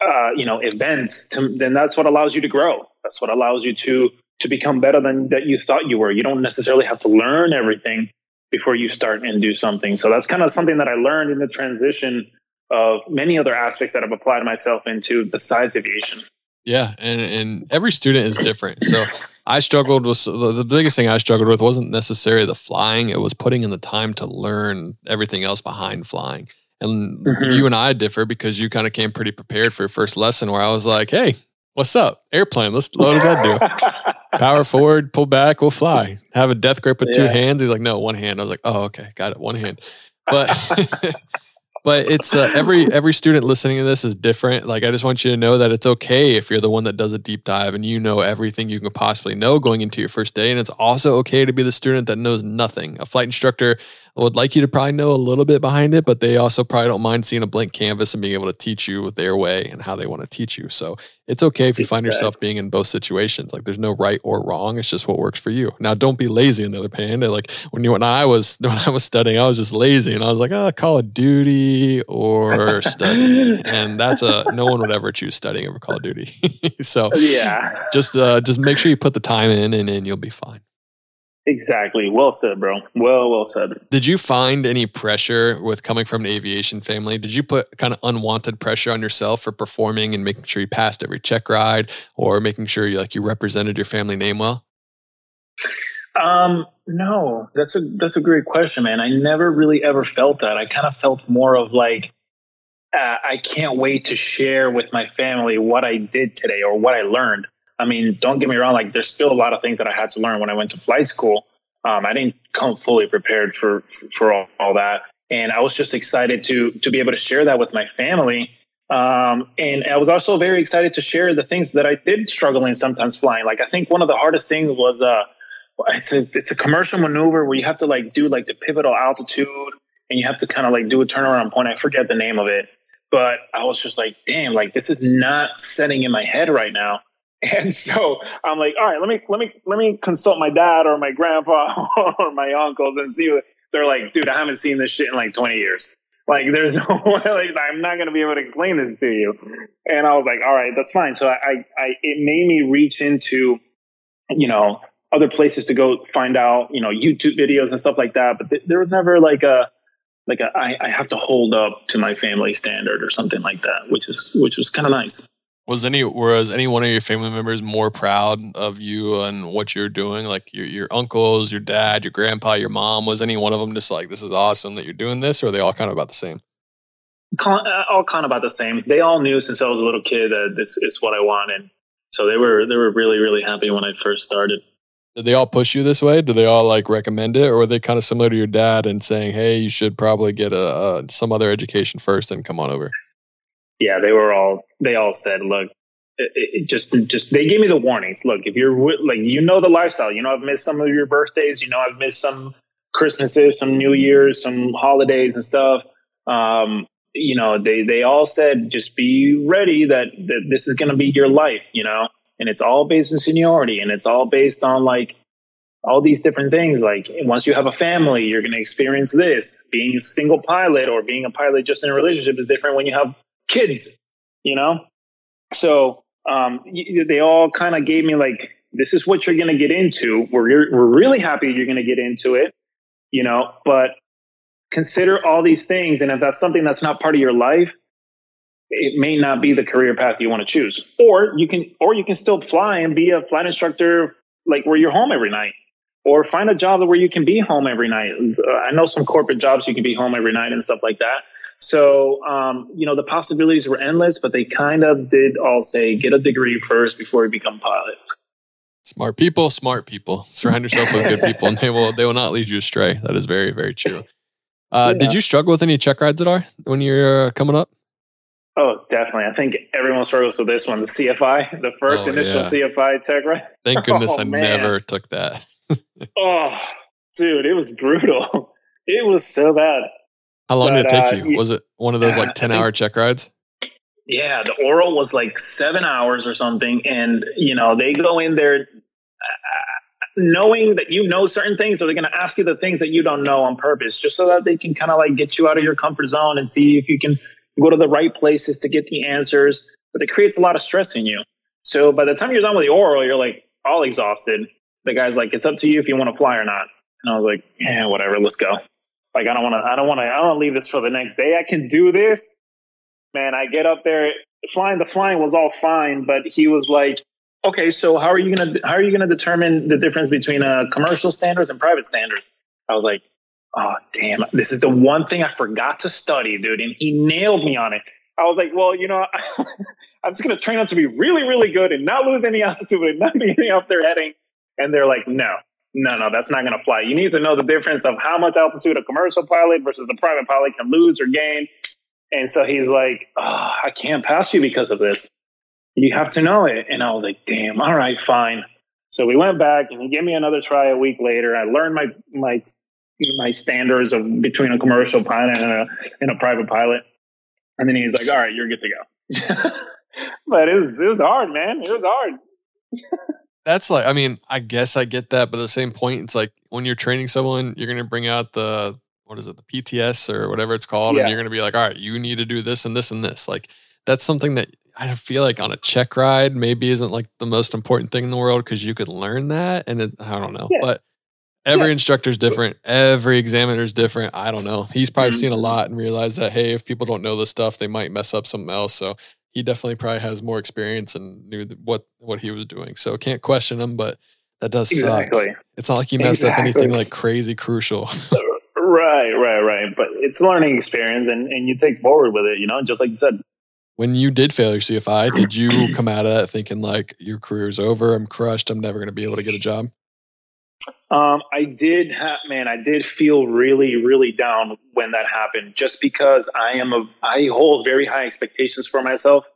uh, you know events to, then that's what allows you to grow. That's what allows you to to become better than that you thought you were. You don't necessarily have to learn everything before you start and do something. So that's kind of something that i learned in the transition of many other aspects that i've applied myself into besides aviation. Yeah and and every student is different. So i struggled with the biggest thing i struggled with wasn't necessarily the flying. It was putting in the time to learn everything else behind flying and mm-hmm. you and I differ because you kind of came pretty prepared for your first lesson where I was like, hey, what's up? Airplane. Let's what does that do? Power forward, pull back, we'll fly. Have a death grip with yeah. two hands. He's like, no, one hand. I was like, oh, okay, got it, one hand. But but it's uh, every every student listening to this is different. Like I just want you to know that it's okay if you're the one that does a deep dive and you know everything you can possibly know going into your first day, and it's also okay to be the student that knows nothing. A flight instructor would like you to probably know a little bit behind it, but they also probably don't mind seeing a blank canvas and being able to teach you their way and how they want to teach you. So it's okay if you find yourself being in both situations. Like there's no right or wrong. It's just what works for you. Now don't be lazy on the other hand. Like when you when I was when I was studying, I was just lazy and I was like, oh, Call of Duty or study. and that's a no one would ever choose studying over Call of Duty. so yeah. Just uh just make sure you put the time in and then you'll be fine. Exactly. Well said, bro. Well, well said. Did you find any pressure with coming from an aviation family? Did you put kind of unwanted pressure on yourself for performing and making sure you passed every check ride or making sure you like you represented your family name well? Um, no, that's a that's a great question, man. I never really ever felt that. I kind of felt more of like uh, I can't wait to share with my family what I did today or what I learned. I mean, don't get me wrong. Like, there's still a lot of things that I had to learn when I went to flight school. Um, I didn't come fully prepared for for all, all, that, and I was just excited to to be able to share that with my family. Um, and I was also very excited to share the things that I did struggle in sometimes flying. Like, I think one of the hardest things was uh, it's a it's a commercial maneuver where you have to like do like the pivotal altitude, and you have to kind of like do a turnaround point. I forget the name of it, but I was just like, damn, like this is not setting in my head right now. And so I'm like, all right, let me let me let me consult my dad or my grandpa or my uncles and see what they're like, dude, I haven't seen this shit in like 20 years. Like there's no way like I'm not gonna be able to explain this to you. And I was like, all right, that's fine. So I, I it made me reach into, you know, other places to go find out, you know, YouTube videos and stuff like that. But th- there was never like a like a I, I have to hold up to my family standard or something like that, which is which was kind of nice. Was any was any one of your family members more proud of you and what you're doing? Like your your uncles, your dad, your grandpa, your mom. Was any one of them just like, "This is awesome that you're doing this," or are they all kind of about the same? Uh, all kind of about the same. They all knew since I was a little kid that this is what I wanted, so they were they were really really happy when I first started. Did they all push you this way? Did they all like recommend it, or were they kind of similar to your dad and saying, "Hey, you should probably get a, a some other education first and come on over"? Yeah, they were all they all said, look, it, it just just they gave me the warnings. Look, if you're like you know the lifestyle, you know I've missed some of your birthdays, you know I've missed some Christmases, some New Year's, some holidays and stuff. Um, you know, they they all said just be ready that, that this is going to be your life, you know, and it's all based on seniority and it's all based on like all these different things. Like once you have a family, you're going to experience this. Being a single pilot or being a pilot just in a relationship is different when you have kids, you know? So um, they all kind of gave me like, this is what you're going to get into. We're, we're really happy you're going to get into it, you know, but consider all these things. And if that's something that's not part of your life, it may not be the career path you want to choose. Or you can, or you can still fly and be a flight instructor, like where you're home every night or find a job where you can be home every night. I know some corporate jobs you can be home every night and stuff like that. So, um, you know, the possibilities were endless, but they kind of did all say, get a degree first before you become pilot. Smart people, smart people. Surround yourself with good people, and they will they will not lead you astray. That is very very true. Uh, yeah. Did you struggle with any check rides at all when you're uh, coming up? Oh, definitely. I think everyone struggles with this one, the CFI, the first oh, initial yeah. CFI check ride. Thank goodness oh, I man. never took that. oh, dude, it was brutal. It was so bad. How long but, did it take uh, you? Was it one of those like 10 hour check rides? Yeah, the oral was like seven hours or something. And, you know, they go in there uh, knowing that you know certain things, so they're going to ask you the things that you don't know on purpose, just so that they can kind of like get you out of your comfort zone and see if you can go to the right places to get the answers. But it creates a lot of stress in you. So by the time you're done with the oral, you're like all exhausted. The guy's like, it's up to you if you want to fly or not. And I was like, yeah, whatever, let's go. Like I don't want to. I don't want to. I don't leave this for the next day. I can do this. Man, I get up there. Flying the flying was all fine, but he was like, "Okay, so how are you gonna how are you gonna determine the difference between uh, commercial standards and private standards?" I was like, "Oh damn, this is the one thing I forgot to study, dude," and he nailed me on it. I was like, "Well, you know." I'm just going to train them to be really, really good and not lose any altitude and not be any off their heading. And they're like, no, no, no, that's not going to fly. You need to know the difference of how much altitude a commercial pilot versus a private pilot can lose or gain. And so he's like, oh, I can't pass you because of this. You have to know it. And I was like, damn, all right, fine. So we went back and he gave me another try a week later. I learned my, my, my standards of between a commercial pilot and a, and a private pilot. And then he's like, all right, you're good to go. but it was, it was hard, man. It was hard. That's like, I mean, I guess I get that, but at the same point, it's like when you're training someone, you're going to bring out the, what is it, the PTS or whatever it's called, yeah. and you're going to be like, all right, you need to do this and this and this. Like, that's something that I feel like on a check ride maybe isn't like the most important thing in the world because you could learn that, and it, I don't know, yeah. but every yeah. instructor is different, every examiner is different. I don't know. He's probably mm-hmm. seen a lot and realized that hey, if people don't know this stuff, they might mess up something else. So he definitely probably has more experience and knew what what he was doing. So can't question him, but that does exactly. suck. It's not like he messed exactly. up anything like crazy crucial. right, right, right. But it's learning experience, and and you take forward with it. You know, just like you said. When you did fail your CFI, did you come out of that thinking like your career's over? I'm crushed. I'm never going to be able to get a job. Um, I did, ha- man. I did feel really, really down when that happened, just because I am a, I hold very high expectations for myself,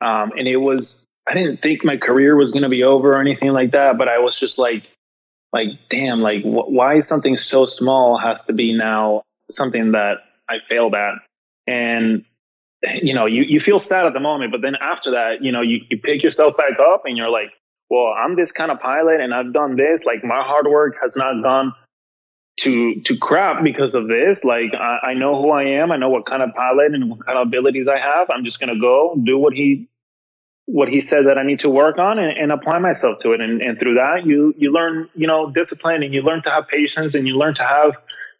um, and it was. I didn't think my career was going to be over or anything like that, but I was just like, like, damn, like, wh- why is something so small has to be now something that I failed at, and you know, you you feel sad at the moment, but then after that, you know, you you pick yourself back up, and you're like, well, I'm this kind of pilot and I've done this. Like my hard work has not gone to to crap because of this. Like I, I know who I am. I know what kind of pilot and what kind of abilities I have. I'm just gonna go do what he what he said that I need to work on and, and apply myself to it. And, and through that, you you learn you know discipline and you learn to have patience and you learn to have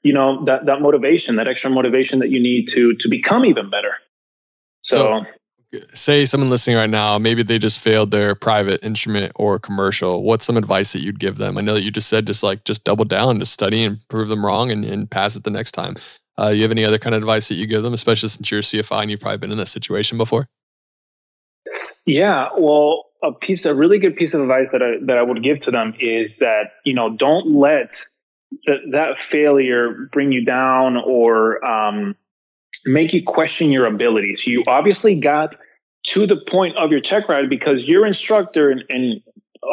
you know that that motivation, that extra motivation that you need to to become even better. so, so say someone listening right now, maybe they just failed their private instrument or commercial. What's some advice that you'd give them? I know that you just said just like just double down, just study and prove them wrong and, and pass it the next time. Uh, you have any other kind of advice that you give them, especially since you're CFI and you've probably been in that situation before? Yeah, well, a piece, a really good piece of advice that I that I would give to them is that you know don't let the, that failure bring you down or um, make you question your abilities. You obviously got to the point of your check ride because your instructor and, and,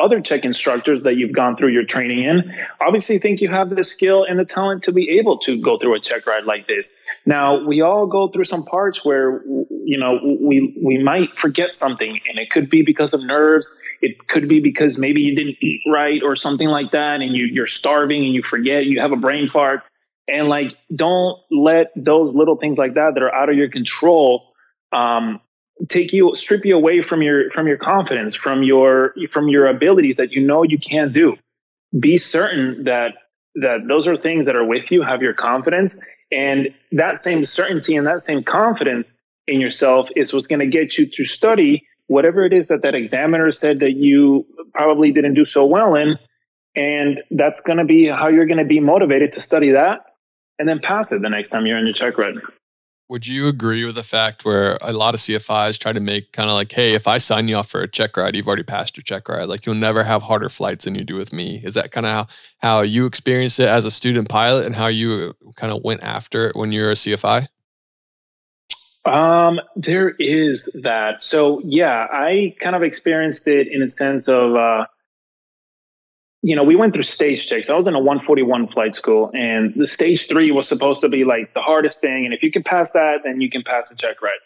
other check instructors that you've gone through your training in obviously think you have the skill and the talent to be able to go through a check ride like this. Now, we all go through some parts where you know we we might forget something and it could be because of nerves, it could be because maybe you didn't eat right or something like that and you you're starving and you forget, you have a brain fart and like don't let those little things like that that are out of your control um, take you strip you away from your from your confidence from your from your abilities that you know you can't do. Be certain that that those are things that are with you have your confidence and that same certainty and that same confidence in yourself is what's going to get you to study whatever it is that that examiner said that you probably didn't do so well in and that's going to be how you're going to be motivated to study that and then pass it the next time you're in your check ride. Would you agree with the fact where a lot of CFIs try to make kind of like, hey, if I sign you off for a check ride, you've already passed your check ride. Like you'll never have harder flights than you do with me. Is that kind of how, how you experienced it as a student pilot and how you kind of went after it when you're a CFI? Um, there is that. So yeah, I kind of experienced it in a sense of uh, you know, we went through stage checks. I was in a 141 flight school, and the stage three was supposed to be like the hardest thing. And if you can pass that, then you can pass the check ride.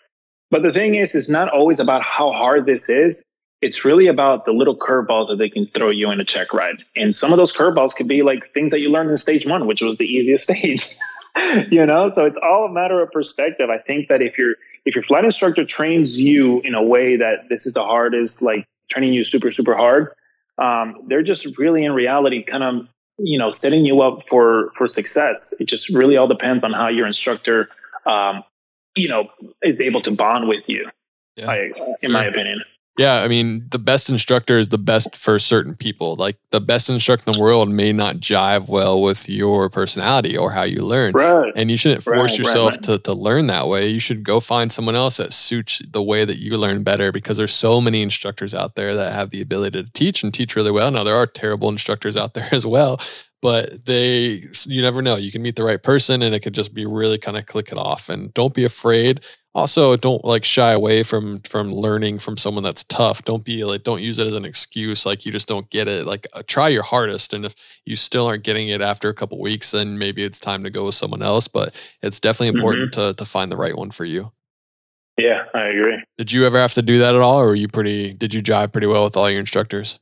But the thing is, it's not always about how hard this is. It's really about the little curveballs that they can throw you in a check ride. And some of those curveballs could be like things that you learned in stage one, which was the easiest stage. you know, so it's all a matter of perspective. I think that if your if your flight instructor trains you in a way that this is the hardest, like training you super super hard, um, they're just really in reality kind of you know setting you up for for success. It just really all depends on how your instructor um, you know is able to bond with you. Yeah, I, in sure. my opinion Yeah, I mean, the best instructor is the best for certain people. Like the best instructor in the world may not jive well with your personality or how you learn. Right. And you shouldn't force Right, yourself right, To, to learn that way. You should go find someone else that suits the way that you learn better because there's so many instructors out there that have the ability to teach and teach really well. Now, there are terrible instructors out there as well, but they, you never know. You can meet the right person and it could just be really kind of click it off. And don't be afraid also don't like shy away from from learning from someone that's tough. Don't be like don't use it as an excuse like you just don't get it. Like uh, try your hardest and if you still aren't getting it after a couple weeks then maybe it's time to go with someone else but it's definitely important to to find the right one for you. Yeah, I agree. did you ever have to do that at all or were you pretty did you jive pretty well with all your instructors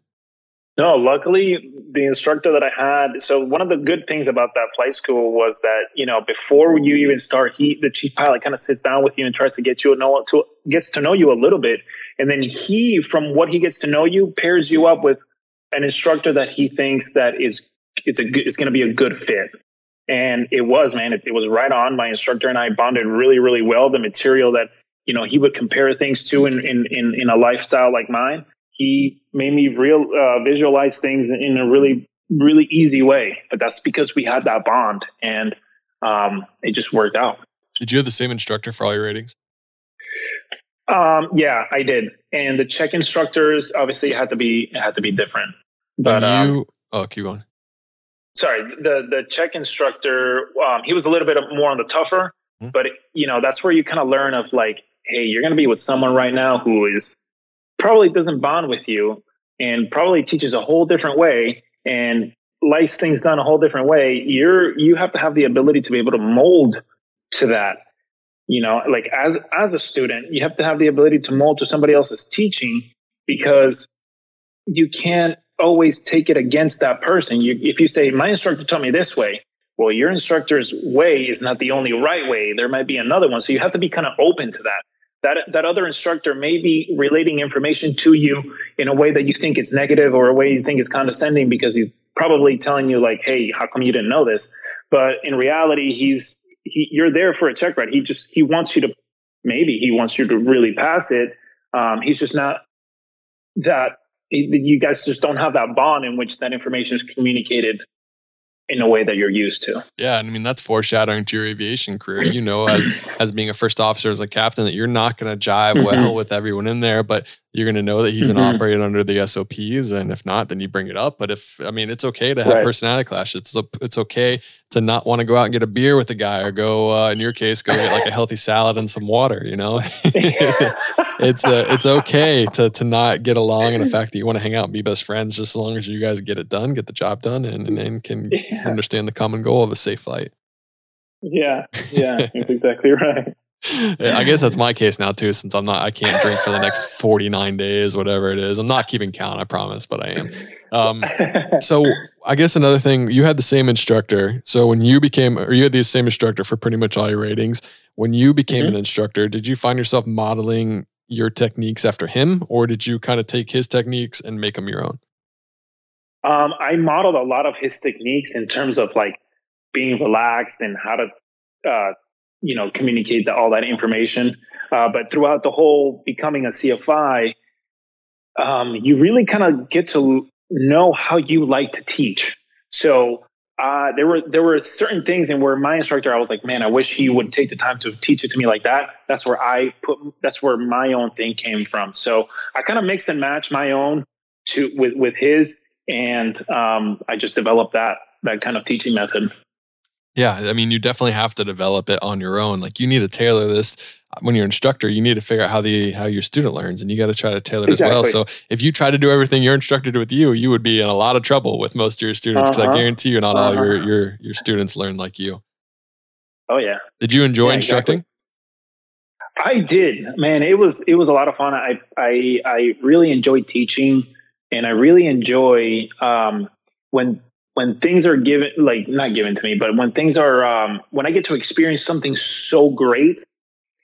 No, luckily the instructor that I had. So one of the good things about that flight school was that you know before you even start, he the chief pilot kind of sits down with you and tries to get you know to gets to know you a little bit, and then he, from what he gets to know you, pairs you up with an instructor that he thinks that is it's a it's going to be a good fit. And it was, man, it, it was right on. My instructor and I bonded really, really well. The material that you know he would compare things to in in in, in a lifestyle like mine he made me real uh, visualize things in a really really easy way. But that's because we had that bond and um, it just worked out. Did you have the same instructor for all your ratings? Um, yeah i did. And the check instructors obviously had to be had to be different. But When you um, oh keep going. sorry the the check instructor um, he was a little bit more on the tougher Hmm. but you know that's where you kind of learn of like hey you're going to be with someone right now who is probably doesn't bond with you and probably teaches a whole different way and likes things done a whole different way you're you have to have the ability to be able to mold to that. You know like as as a student you have to have the ability to mold to somebody else's teaching because you can't always take it against that person. You if you say my instructor told me this way well your instructor's way is not the only right way. There might be another one. So you have to be kind of open to that that that other instructor may be relating information to you in a way that you think it's negative or a way you think is condescending because he's probably telling you like hey how come you didn't know this? But in reality he's he, you're there for a check ride he just he wants you to maybe he wants you to really pass it. Um, he's just not that you guys just don't have that bond in which that information is communicated in a way that you're used to. Yeah, and I mean that's foreshadowing to your aviation career. You know, as as being a first officer, as a captain, that you're not going to jive mm-hmm. well with everyone in there, but you're going to know that he's Mhm. an operator under the SOPs, and if not, then you bring it up. But if I mean, it's okay to have Right. personality clash. It's it's okay to not want to go out and get a beer with the guy, or go uh, in your case, go get like a healthy salad and some water. You know, it's uh, it's okay to to not get along, and the fact that you want to hang out and be best friends, just as long as you guys get it done, get the job done, and and, and can yeah, understand the common goal of a safe flight. yeah, yeah, that's exactly right. I guess that's my case now too, since I'm not, I can't drink for the next 49 days, whatever it is. I'm not keeping count, I promise, but I am. Um, so I guess another thing, you had the same instructor. So when you became, or you had the same instructor for pretty much all your ratings. When you became Mhm. an instructor, did you find yourself modeling your techniques after him, or did you kind of take his techniques and make them your own? um, I modeled a lot of his techniques in terms of like being relaxed and how to, uh, you know, communicate the, all that information. Uh, but throughout the whole becoming a CFI, um, you really kind of get to know how you like to teach. So uh, there were there were certain things and where my instructor, I was like, man, I wish he would take the time to teach it to me like that. That's where I put. That's where my own thing came from. So I kind of mix and match my own to with with his, and um, I just developed that that kind of teaching method. Yeah, I mean, you definitely have to develop it on your own. Like, you need to tailor this when you're an instructor. You need to figure out how the how your student learns, and you got to try to tailor it as well. So, if you try to do everything your instructor did with you, you would be in a lot of trouble with most of your students. Because I Uh-huh. guarantee you, not all your Uh-huh. your your students learn like you. Oh yeah. Did you enjoy Yeah, instructing? I did, man. It was it was a lot of fun. I I I really enjoy teaching, and I really enjoy um, when when things are given like not given to me, but when things are um, when I get to experience something so great,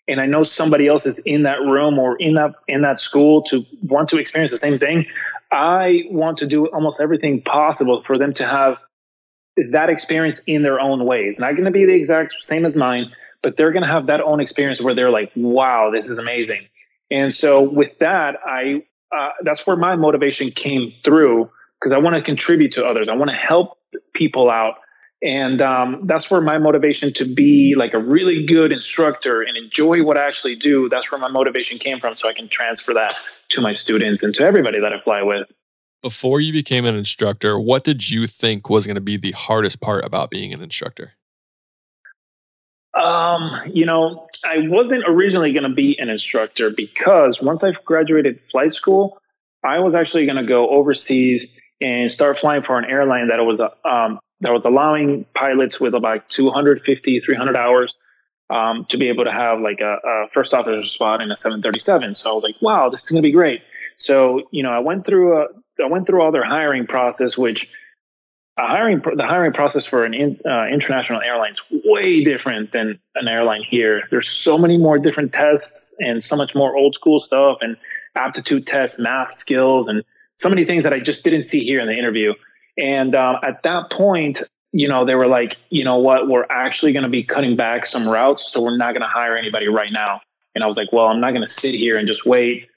and I know somebody else is in that room or in that in that school to want to experience the same thing. I want to do almost everything possible for them to have that experience in their own way. It's not going to be the exact same as mine, but they're going to have that own experience where they're like, wow, this is amazing. And so with that, I, uh, that's where my motivation came through because I want to contribute to others. I want to help people out. And um, that's where my motivation to be like a really good instructor and enjoy what I actually do, that's where my motivation came from. So I can transfer that to my students and to everybody that I fly with. Before you became an instructor, what did you think was going to be the hardest part about being an instructor? Um, you know, I wasn't originally going to be an instructor because once I graduated flight school, I was actually going to go overseas and start flying for an airline that was um, that was allowing pilots with about 250, 300 hours um, to be able to have like a, a first officer spot in a 737. So I was like, wow, this is going to be great. So you know, I went through a I went through all their hiring process, which a hiring the hiring process for an in, uh, international airline is way different than an airline here. There's so many more different tests and so much more old school stuff and aptitude tests, math skills, and so many things that I just didn't see here in the interview. And um, at that point, you know, they were like, you know what, we're actually going to be cutting back some routes, so we're not going to hire anybody right now. And I was like, well, I'm not going to sit here and just wait.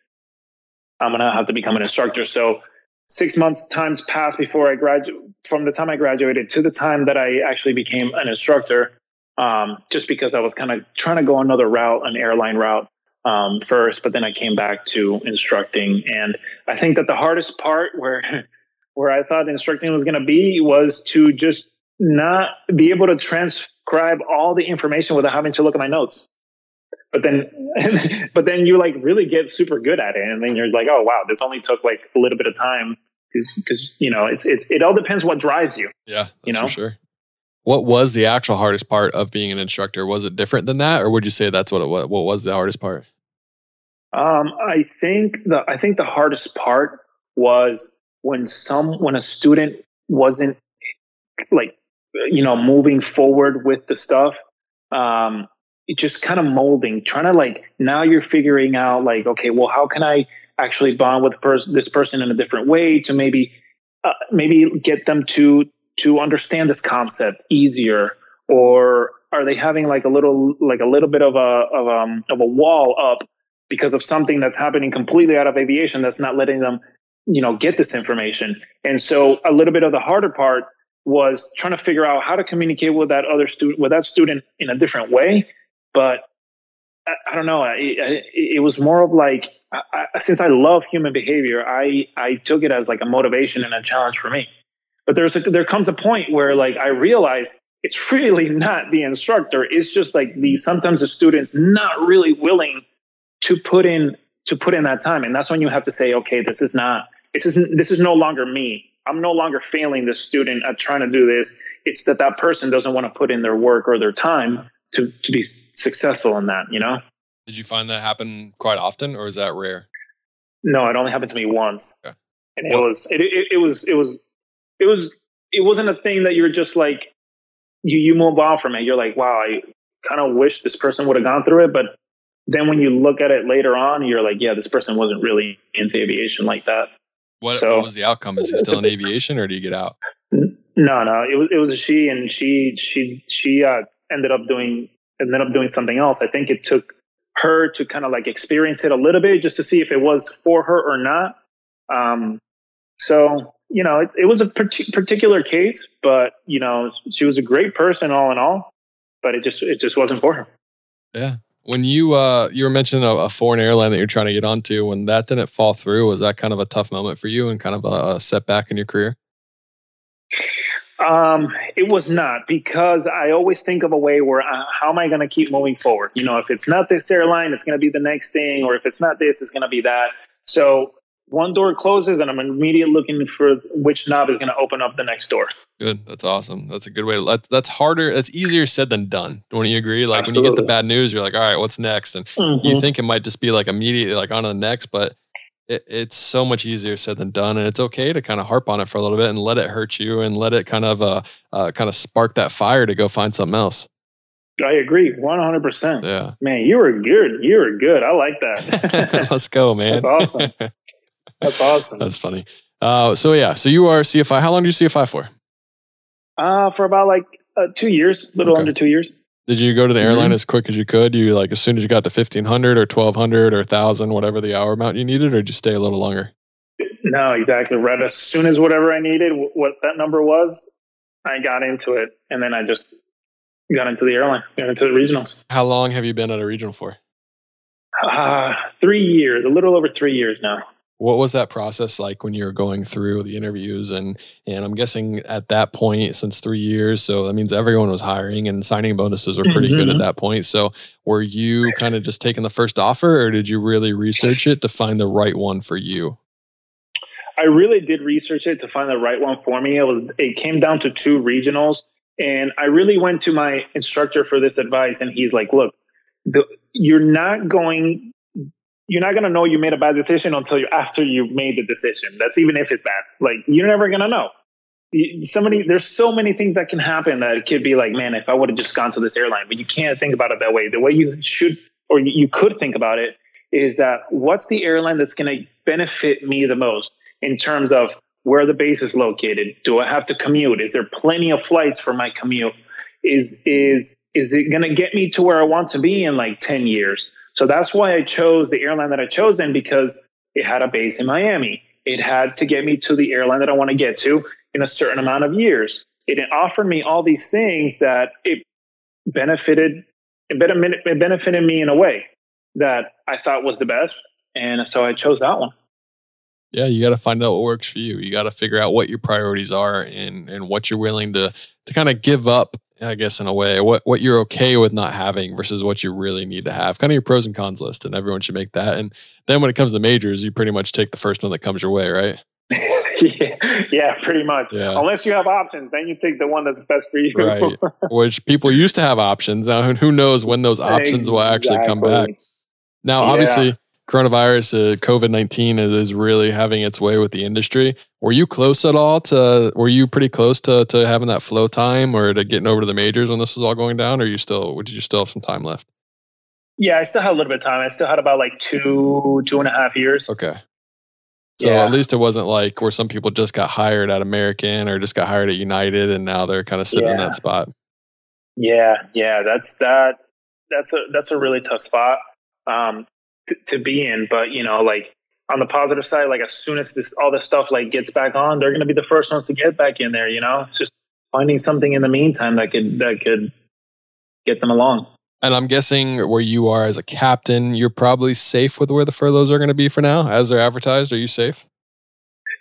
I'm going to have to become an instructor. So six months times passed before I graduated, from the time I graduated to the time that I actually became an instructor, um, just because I was kind of trying to go another route, an airline route um, first, but then I came back to instructing. And I think that the hardest part where, where I thought instructing was going to be was to just not be able to transcribe all the information without having to look at my notes. But then but then you like really get super good at it and then you're like oh wow this only took like a little bit of time. Because you know it's, it's it all depends what drives you yeah you know? for sure. What was the actual hardest part of being an instructor? Was it different than that or would you say that's what it was what was the hardest part um, i think the i think the hardest part was when some when a student wasn't like you know moving forward with the stuff um, just kind of molding, trying to like now you're figuring out like, okay, well, how can I actually bond with pers- this person in a different way to maybe uh, maybe get them to to understand this concept easier, or are they having like a little like a little bit of a of um of a wall up because of something that's happening completely out of aviation that's not letting them you know get this information and so a little bit of the harder part was trying to figure out how to communicate with that other student with that student in a different way but I, I don't know. It, it, was more of like I, since I love human behavior, I I took it as like a motivation and a challenge for me. But there's a, there comes a point where like I realized it's really not the instructor. It's just like the sometimes the students not really willing to put in to put in that time, and that's when you have to say, okay, this is not this isn't this is no longer me. I'm no longer failing the student at trying to do this. It's that that person doesn't want to put in their work or their time to to be successful in that. You know. Did you find that happen quite often, or is that rare? No, it only happened to me once, okay. and it was it, it, it was it was it was it wasn't a thing that you're just like you you move on from it. You're like, wow, I kind of wish this person would have gone through it, but then when you look at it later on, you're like, yeah, this person wasn't really into aviation like that. What, so, what was the outcome? Is he still in aviation, or do you get out? No, no, it was it was a she, and she she she uh, ended up doing ended up doing something else. I think it took her to kind of like experience it a little bit just to see if it was for her or not. Um, so you know, it, it was a particular case, but you know, she was a great person all in all, but it just it just wasn't for her. Yeah. When you uh you were mentioning a, a foreign airline that you're trying to get onto, when that didn't fall through, was that kind of a tough moment for you and kind of a, a setback in your career? Um, it was not because I always think of a way where uh, how am I going to keep moving forward? You know, if it's not this airline, it's going to be the next thing, or if it's not this, it's going to be that. So one door closes, and I'm immediately looking for which knob is going to open up the next door. Good. That's awesome. That's a good way to. That's, that's harder. That's easier said than done. Don't you agree? Like Absolutely. when you get the bad news, you're like, all right, what's next? And mm-hmm. you think it might just be like immediately, like on to the next, but it, it's so much easier said than done and it's okay to kind of harp on it for a little bit and let it hurt you and let it kind of uh, uh kind of spark that fire to go find something else I agree, one hundred percent. Yeah, man, you were good. You were good. I like that. Let's go, man. That's awesome. That's awesome. That's funny. Uh, so yeah, so you are CFI. How long did you CFI for? Uh, for about like uh, two years, a little okay. under two years. Did you go to the mm-hmm. airline as quick as you could? You like as soon as you got to fifteen hundred or twelve hundred or thousand, whatever the hour amount you needed, or did you stay a little longer? No, exactly. Right as soon as whatever I needed, what that number was, I got into it, and then I just got into the airline, got into the regionals. How long have you been at a regional for? Uh, three years, a little over three years now. What was that process like when you were going through the interviews and and I'm guessing at that point since 3 years so that means everyone was hiring and signing bonuses were pretty mm-hmm. good at mm-hmm. that point so were you kind of just taking the first offer or did you really research it to find the right one for you? I really did research it to find the right one for me. It was it came down to two regionals and I really went to my instructor for this advice and he's like, "Look, the, you're not going you're not going to know you made a bad decision until you after you made the decision. That's even if it's bad. Like you're never going to know. Somebody, there's so many things that can happen that it could be like, man, if I would have just gone to this airline, but you can't think about it that way. The way you should, or you could think about it, is that what's the airline that's going to benefit me the most in terms of where the base is located? Do I have to commute? Is there plenty of flights for my commute? Is is is it going to get me to where I want to be in like ten years? So that's why I chose the airline that I chose in because it had a base in Miami. It had to get me to the airline that I want to get to in a certain amount of years. It offered me all these things that it benefited it benefited me in a way that I thought was the best. And so I chose that one. Yeah, you got to find out what works for you. You got to figure out what your priorities are and and what you're willing to to kind of give up I guess in a way, what what you're okay with not having versus what you really need to have. Kind of your pros and cons list, and everyone should make that. And then when it comes to majors, you pretty much take the first one that comes your way, right? yeah, yeah, pretty much. Yeah. Unless you have options, then you take the one that's best for you. right. Which people used to have options. Now, who knows when those options exactly. will actually come back? Now, yeah. Coronavirus, uh, COVID 19 is really having its way with the industry. Were you close at all to, were you pretty close to, to having that flow time or to getting over to the majors when this was all going down? Or you still, did you still have some time left? Yeah, I still had a little bit of time. I still had about like two, two and a half years. Okay. So yeah. at least it wasn't like where some people just got hired at American or just got hired at United and now they're kind of sitting yeah. in that spot. Yeah, yeah, that's that. That's a that's a really tough spot. Um, to, to be in. But you know, like on the positive side, like as soon as this all this stuff like gets back on, they're going to be the first ones to get back in there. You know, it's just finding something in the meantime that could that could get them along. And I'm guessing where you are as a captain, you're probably safe with where the furloughs are going to be for now, as they're advertised. Are you safe?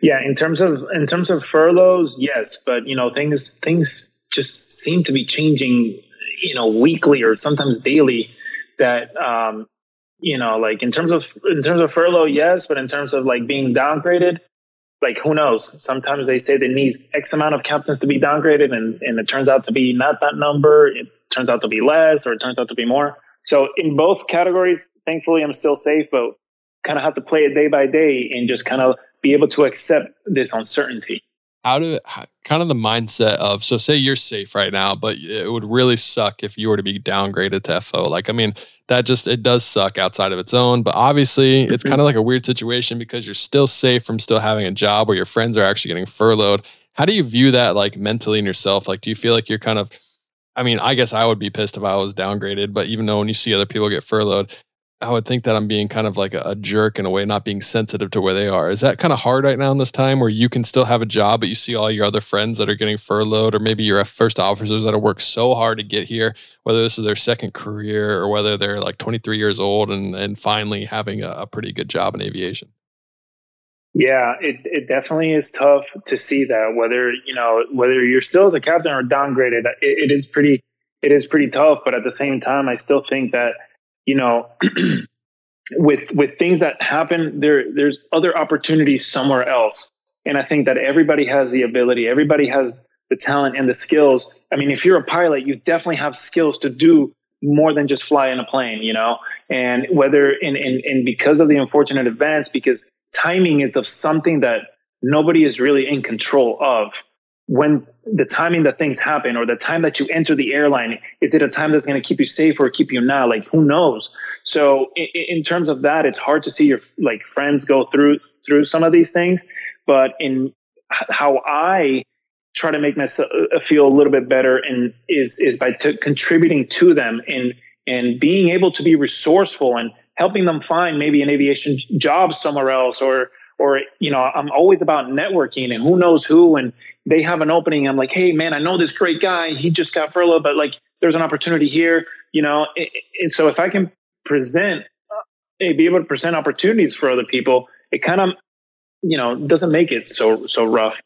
Yeah, in terms of in terms of furloughs, yes, but you know things things just seem to be changing, you know, weekly or sometimes daily. That um, you know, like in terms of in terms of furlough, yes, but in terms of like being downgraded, like who knows? Sometimes they say they need X amount of captains to be downgraded, and and it turns out to be not that number. It turns out to be less, or it turns out to be more. So in both categories, thankfully, I'm still safe, but kind of have to play it day by day and just kind of be able to accept this uncertainty how do kind of the mindset of so say you're safe right now but it would really suck if you were to be downgraded to fo like i mean that just it does suck outside of its own but obviously it's mm-hmm. kind of like a weird situation because you're still safe from still having a job where your friends are actually getting furloughed. How do you view that like mentally in yourself? Like do you feel like you're kind of I mean, I guess I would be pissed if I was downgraded, but even though when you see other people get furloughed, I would think that I'm being kind of like a, a, jerk in a way, not being sensitive to where they are. Is that kind of hard right now in this time where you can still have a job, but you see all your other friends that are getting furloughed, or maybe your first officers that have worked so hard to get here, whether this is their second career or whether they're like 23 years old and, and finally having a, a pretty good job in aviation? Yeah, it, it definitely is tough to see that whether, you know, whether you're still as a captain or downgraded, it, it is pretty, it is pretty tough. But at the same time, I still think that you know, with with things that happen, there there's other opportunities somewhere else. And I think that everybody has the ability, everybody has the talent and the skills. I mean, if you're a pilot, you definitely have skills to do more than just fly in a plane, you know? And whether in, in, because of the unfortunate events, because timing is of something that nobody is really in control of when the timing that things happen or the time that you enter the airline is it a time that's going to keep you safe or keep you not? Like who knows? So in, in, terms of that it's hard to see your like friends go through through some of these things. But in how i try to make myself uh, feel a little bit better and is is by t- contributing to them and and being able to be resourceful and helping them find maybe an aviation job somewhere else or or you know i'm always about networking and who knows who and they have an opening. I'm like hey man i know this great guy. He just got furloughed but like there's an opportunity here you know? And so if i can present be able to present opportunities for other people it kind of you know doesn't make it so so rough.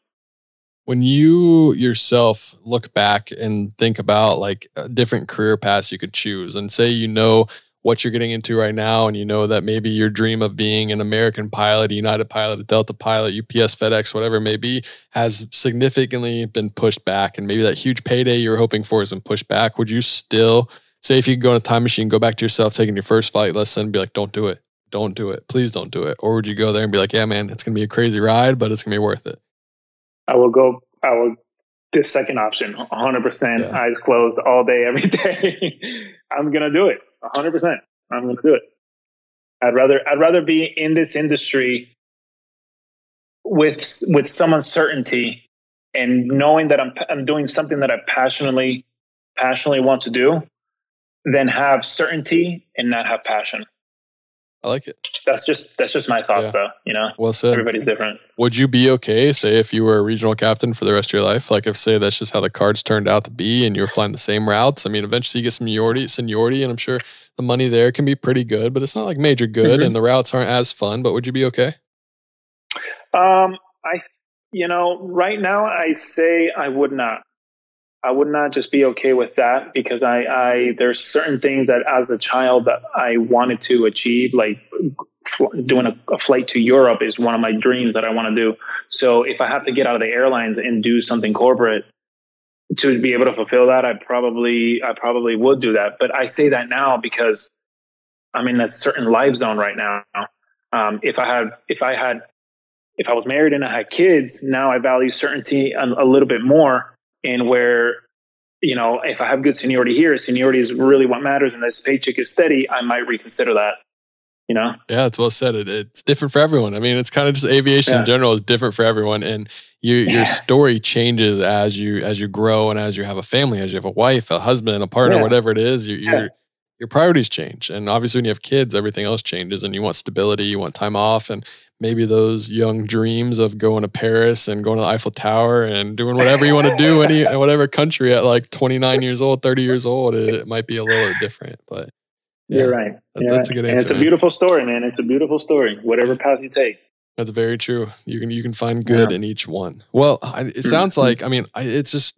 When you yourself look back and think about like different career paths you could choose and say you know what you're getting into right now and you know that maybe your dream of being an American pilot, a United pilot, a Delta pilot, UPS, FedEx, whatever it may be, has significantly been pushed back and maybe that huge payday you're hoping for has been pushed back, would you still say if you could go in a time machine, go back to yourself taking your first flight lesson and be like, don't do it. Don't do it. Please don't do it. Or would you go there and be like, yeah, man, it's going to be a crazy ride, but it's going to be worth it? I will go, I will, this second option, 100% yeah. eyes closed all day, every day. I'm going to do it hundred percent. I'm going to do it. I'd rather I'd rather be in this industry with with some uncertainty and knowing that I'm I'm doing something that I passionately passionately want to do than have certainty and not have passion. I like it. That's just that's just my thoughts, yeah. though. You know, well said. Everybody's different. Would you be okay, say, if you were a regional captain for the rest of your life? Like, if say that's just how the cards turned out to be, and you're flying the same routes. I mean, eventually you get some seniority, seniority, and I'm sure the money there can be pretty good, but it's not like major good, mm-hmm. and the routes aren't as fun. But would you be okay? Um, I, you know, right now I say I would not. I would not just be okay with that because I, I there's certain things that as a child that I wanted to achieve, like doing a, a, flight to Europe is one of my dreams that I want to do. So if I have to get out of the airlines and do something corporate to be able to fulfill that, I probably I probably would do that. But I say that now because I'm in a certain life zone right now. Um, if I had if I had if I was married and I had kids, now I value certainty a, a little bit more and where you know if i have good seniority here seniority is really what matters and this paycheck is steady i might reconsider that you know yeah it's well said it, it's different for everyone i mean it's kind of just aviation yeah. in general is different for everyone and you, yeah. your story changes as you as you grow and as you have a family as you have a wife a husband a partner yeah. whatever it is you, your your priorities change and obviously when you have kids everything else changes and you want stability you want time off and maybe those young dreams of going to Paris and going to the Eiffel Tower and doing whatever you want to do any whatever country at like 29 years old, 30 years old, it, might be a little different, but yeah, you're right. That, you're that's right. a good answer. And it's a beautiful story, man. It's a beautiful story. Whatever path you take. That's very true. You can you can find good yeah. in each one. Well, it mm-hmm. sounds like I mean it's just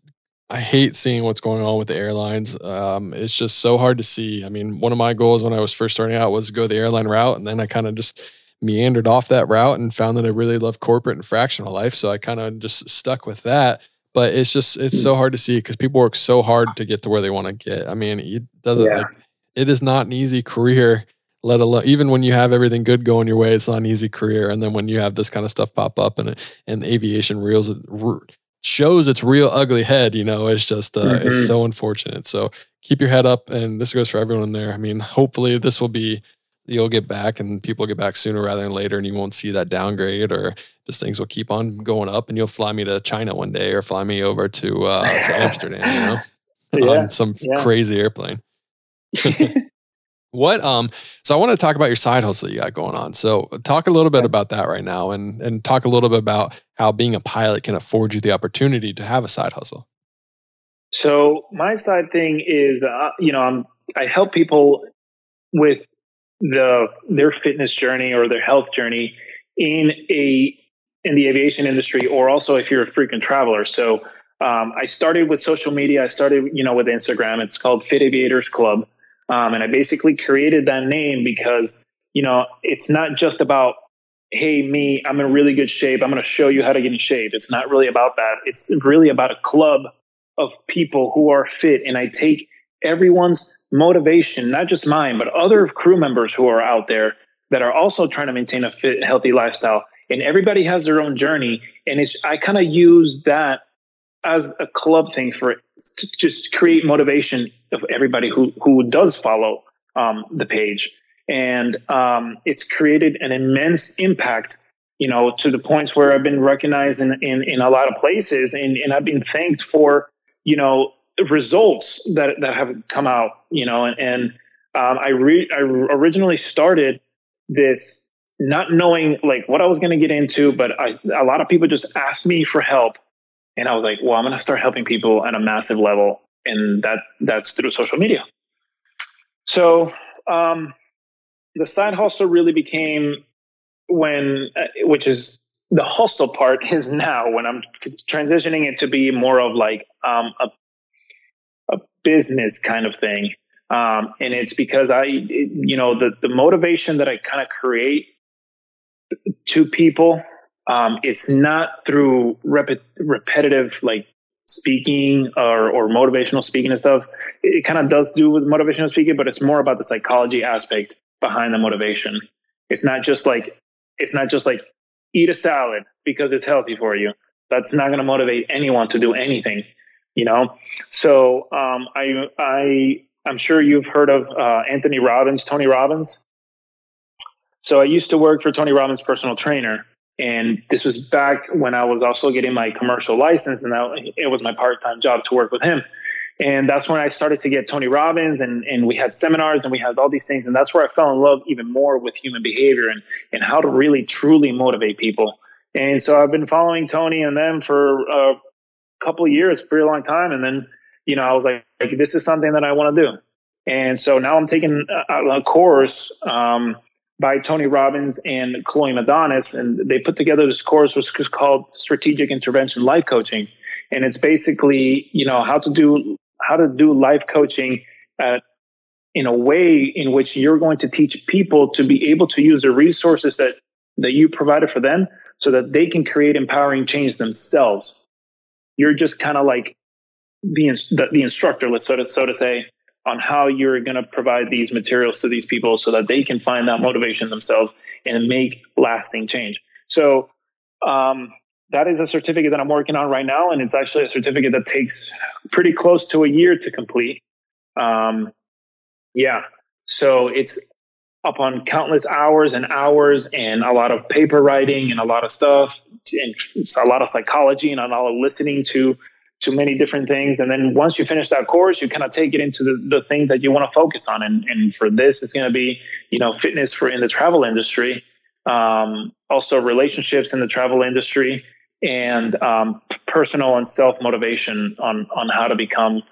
I hate seeing what's going on with the airlines. Um, it's just so hard to see. I mean, one of my goals when I was first starting out was to go the airline route, and then I kind of just meandered off that route and found that I really love corporate and fractional life. So I kind of just stuck with that. But it's just it's so hard to see because people work so hard to get to where they want to get. I mean, it doesn't yeah. like it is not an easy career. Let alone even when you have everything good going your way, it's not an easy career. And then when you have this kind of stuff pop up and and aviation reels shows its real ugly head, you know, it's just uh, mm-hmm. it's so unfortunate. So keep your head up, and this goes for everyone there. I mean, hopefully this will be you'll get back and people get back sooner rather than later and you won't see that downgrade or just things will keep on going up and you'll fly me to China one day or fly me over to uh, to Amsterdam, you know, yeah, on some yeah. crazy airplane. what um so I want to talk about your side hustle you got going on. So talk a little bit about that right now and and talk a little bit about how being a pilot can afford you the opportunity to have a side hustle. So my side thing is uh, you know I'm I help people with the their fitness journey or their health journey in a in the aviation industry, or also if you're a frequent traveler. So um, I started with social media. I started, you know, with Instagram. It's called Fit Aviators Club, um, and I basically created that name because you know it's not just about hey me i'm in really good shape i'm going to show you how to get in shape it's not really about that it's really about a club of people who are fit and i take everyone's motivation, not just mine, but other crew members who are out there that are also trying to maintain a fit, healthy lifestyle. And everybody has their own journey. And it's, I kind of use that as a club thing for it to just create motivation of everybody who, who does follow um, the page. And um, it's created an immense impact you know, to the points where I've been recognized in, in, in a lot of places and, and I've been thanked for, you know, results that, that have come out, you know, and, and um, I, re- I originally started this not knowing like what I was going to get into, but I, a lot of people just asked me for help. And I was like, well, I'm going to start helping people at a massive level. And that that's through social media. So, um, the side hustle really became when, uh, which is the hustle part is now when I'm transitioning it to be more of like um, a a business kind of thing. Um, and it's because I, you know, the the motivation that I kind of create to people, um, it's not through rep- repetitive like speaking or, or motivational speaking and stuff. It, it kind of does do with motivational speaking, but it's more about the psychology aspect behind the motivation. It's not just like it's not just like eat a salad because it's healthy for you. That's not going to motivate anyone to do anything, you know. So um, I I I'm sure you've heard of uh, Anthony Robbins, Tony Robbins. So I used to work for Tony Robbins' personal trainer, and this was back when I was also getting my commercial license, and it was my part-time job to work with him. And that's when I started to get Tony Robbins, and, and we had seminars, and we had all these things, and that's where I fell in love even more with human behavior and and how to really truly motivate people. And so I've been following Tony and them for a couple years, pretty long time, and then you know, I was like, like this is something that I want to do. And so now I'm taking a, a course um, by Tony Robbins and Chloe Madanes, and they put together this course which is called Strategic Intervention Life Coaching, and it's basically you know how to do how to do life coaching uh, in a way in which you're going to teach people to be able to use the resources that that you provided for them so that they can create empowering change themselves. You're just kind of like the, the, the instructor, so to, so to say, on how you're going to provide these materials to these people so that they can find that motivation themselves and make lasting change. So, um, that is a certificate that I'm working on right now, and it's actually a certificate that takes pretty close to a year to complete. Um, yeah, so it's upon countless hours and hours and a lot of paper writing and a lot of stuff and a lot of psychology and a lot of listening to to many different things. And then once you finish that course, you kind of take it into the, the things that you want to focus on. And, and for this, it's going to be, you know, fitness for in the travel industry, um, also relationships in the travel industry, and um, personal and self motivation on on how to become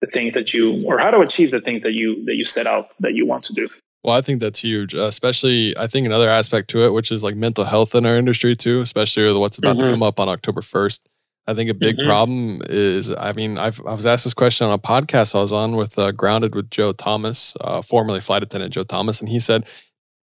the things that you or how to achieve the things that you that you set out that you want to do. Well, I think that's huge, uh, especially I think another aspect to it, which is like mental health in our industry too, especially with what's about mm-hmm. to come up on October 1st. I think a big mm-hmm. problem is, I mean, I've, I was asked this question on a podcast I was on with uh, Grounded with Joe Thomas, uh, formerly flight attendant Joe Thomas, and he said,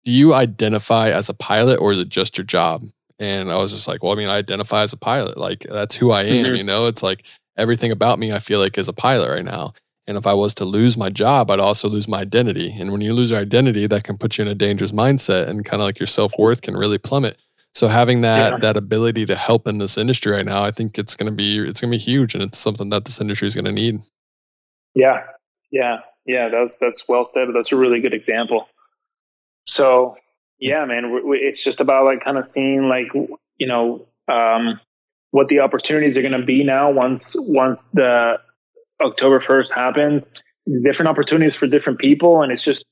"Do you identify as a pilot, or is it just your job?" And I was just like, "Well, I mean, I identify as a pilot. Like that's who I am. Mm-hmm. You know, it's like everything about me. I feel like is a pilot right now. And if I was to lose my job, I'd also lose my identity. And when you lose your identity, that can put you in a dangerous mindset, and kind of like your self worth can really plummet." So having that yeah. that ability to help in this industry right now, I think it's going to be it's going to be huge, and it's something that this industry is going to need. Yeah, yeah, yeah. That's that's well said. That's a really good example. So yeah, man, it's just about like kind of seeing like you know um, what the opportunities are going to be now once once the October first happens. Different opportunities for different people, and it's just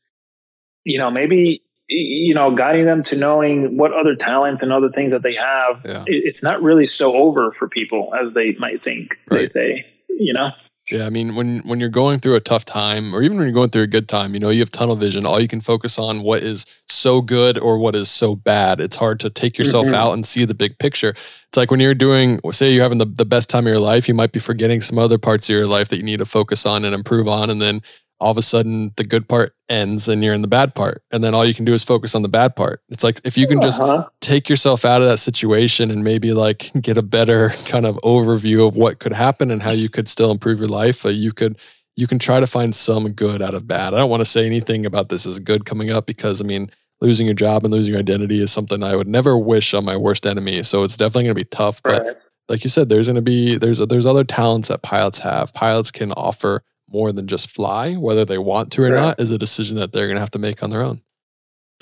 you know maybe you know, guiding them to knowing what other talents and other things that they have, yeah. it's not really so over for people as they might think. Right. They say, you know. Yeah, I mean, when when you're going through a tough time, or even when you're going through a good time, you know, you have tunnel vision. All you can focus on what is so good or what is so bad. It's hard to take yourself mm-hmm. out and see the big picture. It's like when you're doing, say, you're having the, the best time of your life, you might be forgetting some other parts of your life that you need to focus on and improve on, and then all of a sudden the good part ends and you're in the bad part. And then all you can do is focus on the bad part. It's like if you can just uh-huh. take yourself out of that situation and maybe like get a better kind of overview of what could happen and how you could still improve your life uh, you could you can try to find some good out of bad. I don't want to say anything about this as good coming up because i mean losing your job and losing your identity is something i would never wish on my worst enemy. So it's definitely going to be tough right. but like you said there's going to be there's there's other talents that pilots have. Pilots can offer more than just fly. Whether they want to or right. not is a decision that they're going to have to make on their own.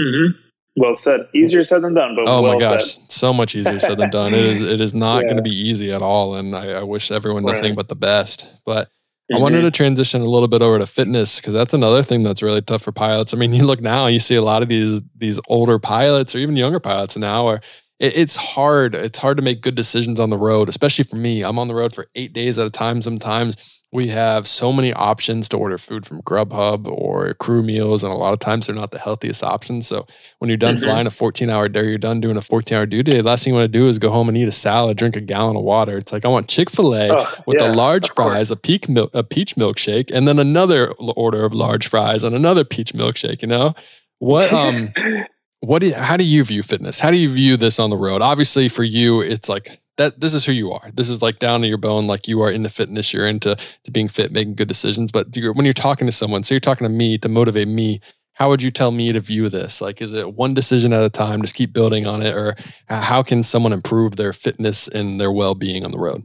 Mm-hmm. Well said. Easier said than done, but oh well my gosh, said. so much easier said than done. It is. It is not Yeah. going to be easy at all, and I, I wish everyone nothing Right. but the best. But I wanted to transition a little bit over to fitness because that's another thing that's really tough for pilots. I mean, you look now, you see a lot of these these older pilots or even younger pilots now are. It's hard. It's hard to make good decisions on the road, especially for me. I'm on the road for eight days at a time. Sometimes we have so many options to order food from Grubhub or crew meals, and a lot of times they're not the healthiest options. So when you're done Mhm. flying a 14 hour day, you're done doing a 14 hour duty. The last thing you want to do is go home and eat a salad, drink a gallon of water. It's like I want Chick Fil A Oh, with yeah, a large fries, a peak milk, a peach milkshake, and then another order of large fries and another peach milkshake. You know what? Um, what? Do you, how do you view fitness? How do you view this on the road? Obviously, for you, it's like that. This is who you are. This is like down to your bone. Like you are into fitness. You're into to being fit, making good decisions. But do you- when you're talking to someone, so you're talking to me to motivate me. How would you tell me to view this? Like, is it one decision at a time? Just keep building on it, or uh, how can someone improve their fitness and their well-being on the road?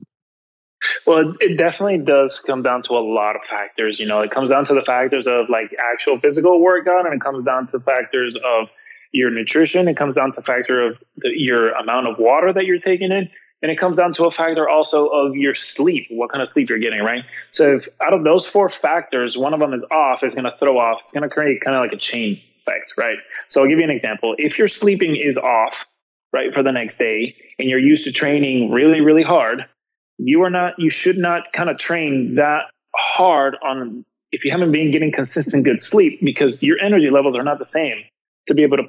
Well, it- it definitely does come down to a lot of factors. You know, it comes down to the factors of like actual physical workout, and it comes down to factors of your nutrition. It comes down to factor of the, your amount of water that you're taking in, and it comes down to a factor also of your sleep, what kind of sleep you're getting, right? So, if out of those four factors, one of them is off, it's going to throw off. It's going to create kind of like a chain effect, right? So, I'll give you an example. If your sleeping is off, right, for the next day, and you're used to training really, really hard you are not you should not kind of train that hard on if you haven't been getting consistent good sleep because your energy levels are not the same to be able to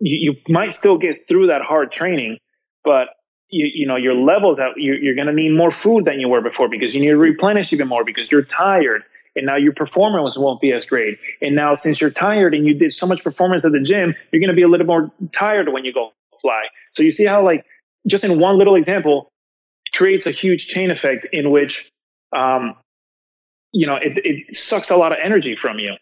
you, you might still get through that hard training but you, you know your levels out you, you're going to need more food than you were before because you need to replenish even more because you're tired and now your performance won't be as great. And now since you're tired and you did so much performance at the gym you're going to be a little more tired when you go fly. So you see how like just in one little example creates a huge chain effect in which um, you know it, it sucks a lot of energy from you.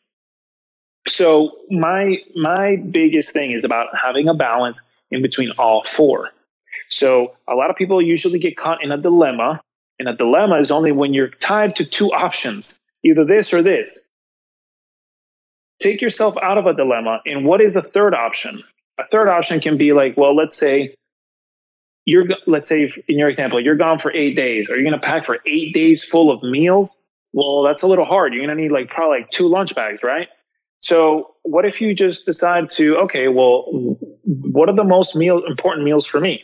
So my my biggest thing is about having a balance in between all four so a lot of people usually get caught in a dilemma and a dilemma is only when you're tied to two options either this or this. Take yourself out of a dilemma and what is a third option? A third option can be like well let's say you're let's say in your example you're gone for eight days. Are you going to pack for eight days full of meals? Well that's a little hard. You're going to need like probably like two lunch bags right? So what if you just decide to okay well what are the most meal important meals for me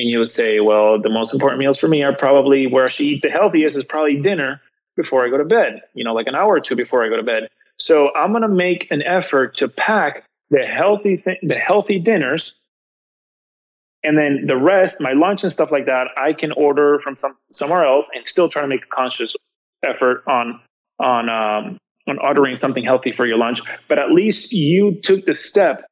and you would say well the most important meals for me are probably where i should eat the healthiest is probably dinner before i go to bed you know like an hour or two before i go to bed so i'm going to make an effort to pack the healthy th- the healthy dinners and then the rest, my lunch and stuff like that, I can order from some somewhere else and still try to make a conscious effort on on um, on ordering something healthy for your lunch. But at least you took the step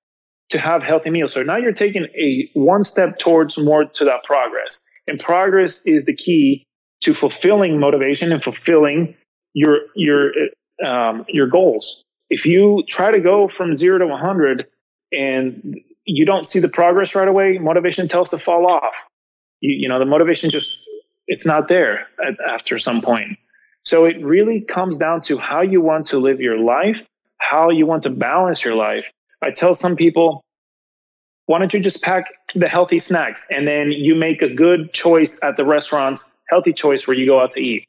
to have healthy meals. So now you're taking a one step towards more to that progress. And progress is the key to fulfilling motivation and fulfilling your your um, your goals. If you try to go from zero to 100 and you don't see the progress right away, motivation tells to fall off. You, you know, the motivation just, it's not there at, after some point. So it really comes down to how you want to live your life, how you want to balance your life. I tell some people, why don't you just pack the healthy snacks and then you make a good choice at the restaurants, healthy choice where you go out to eat.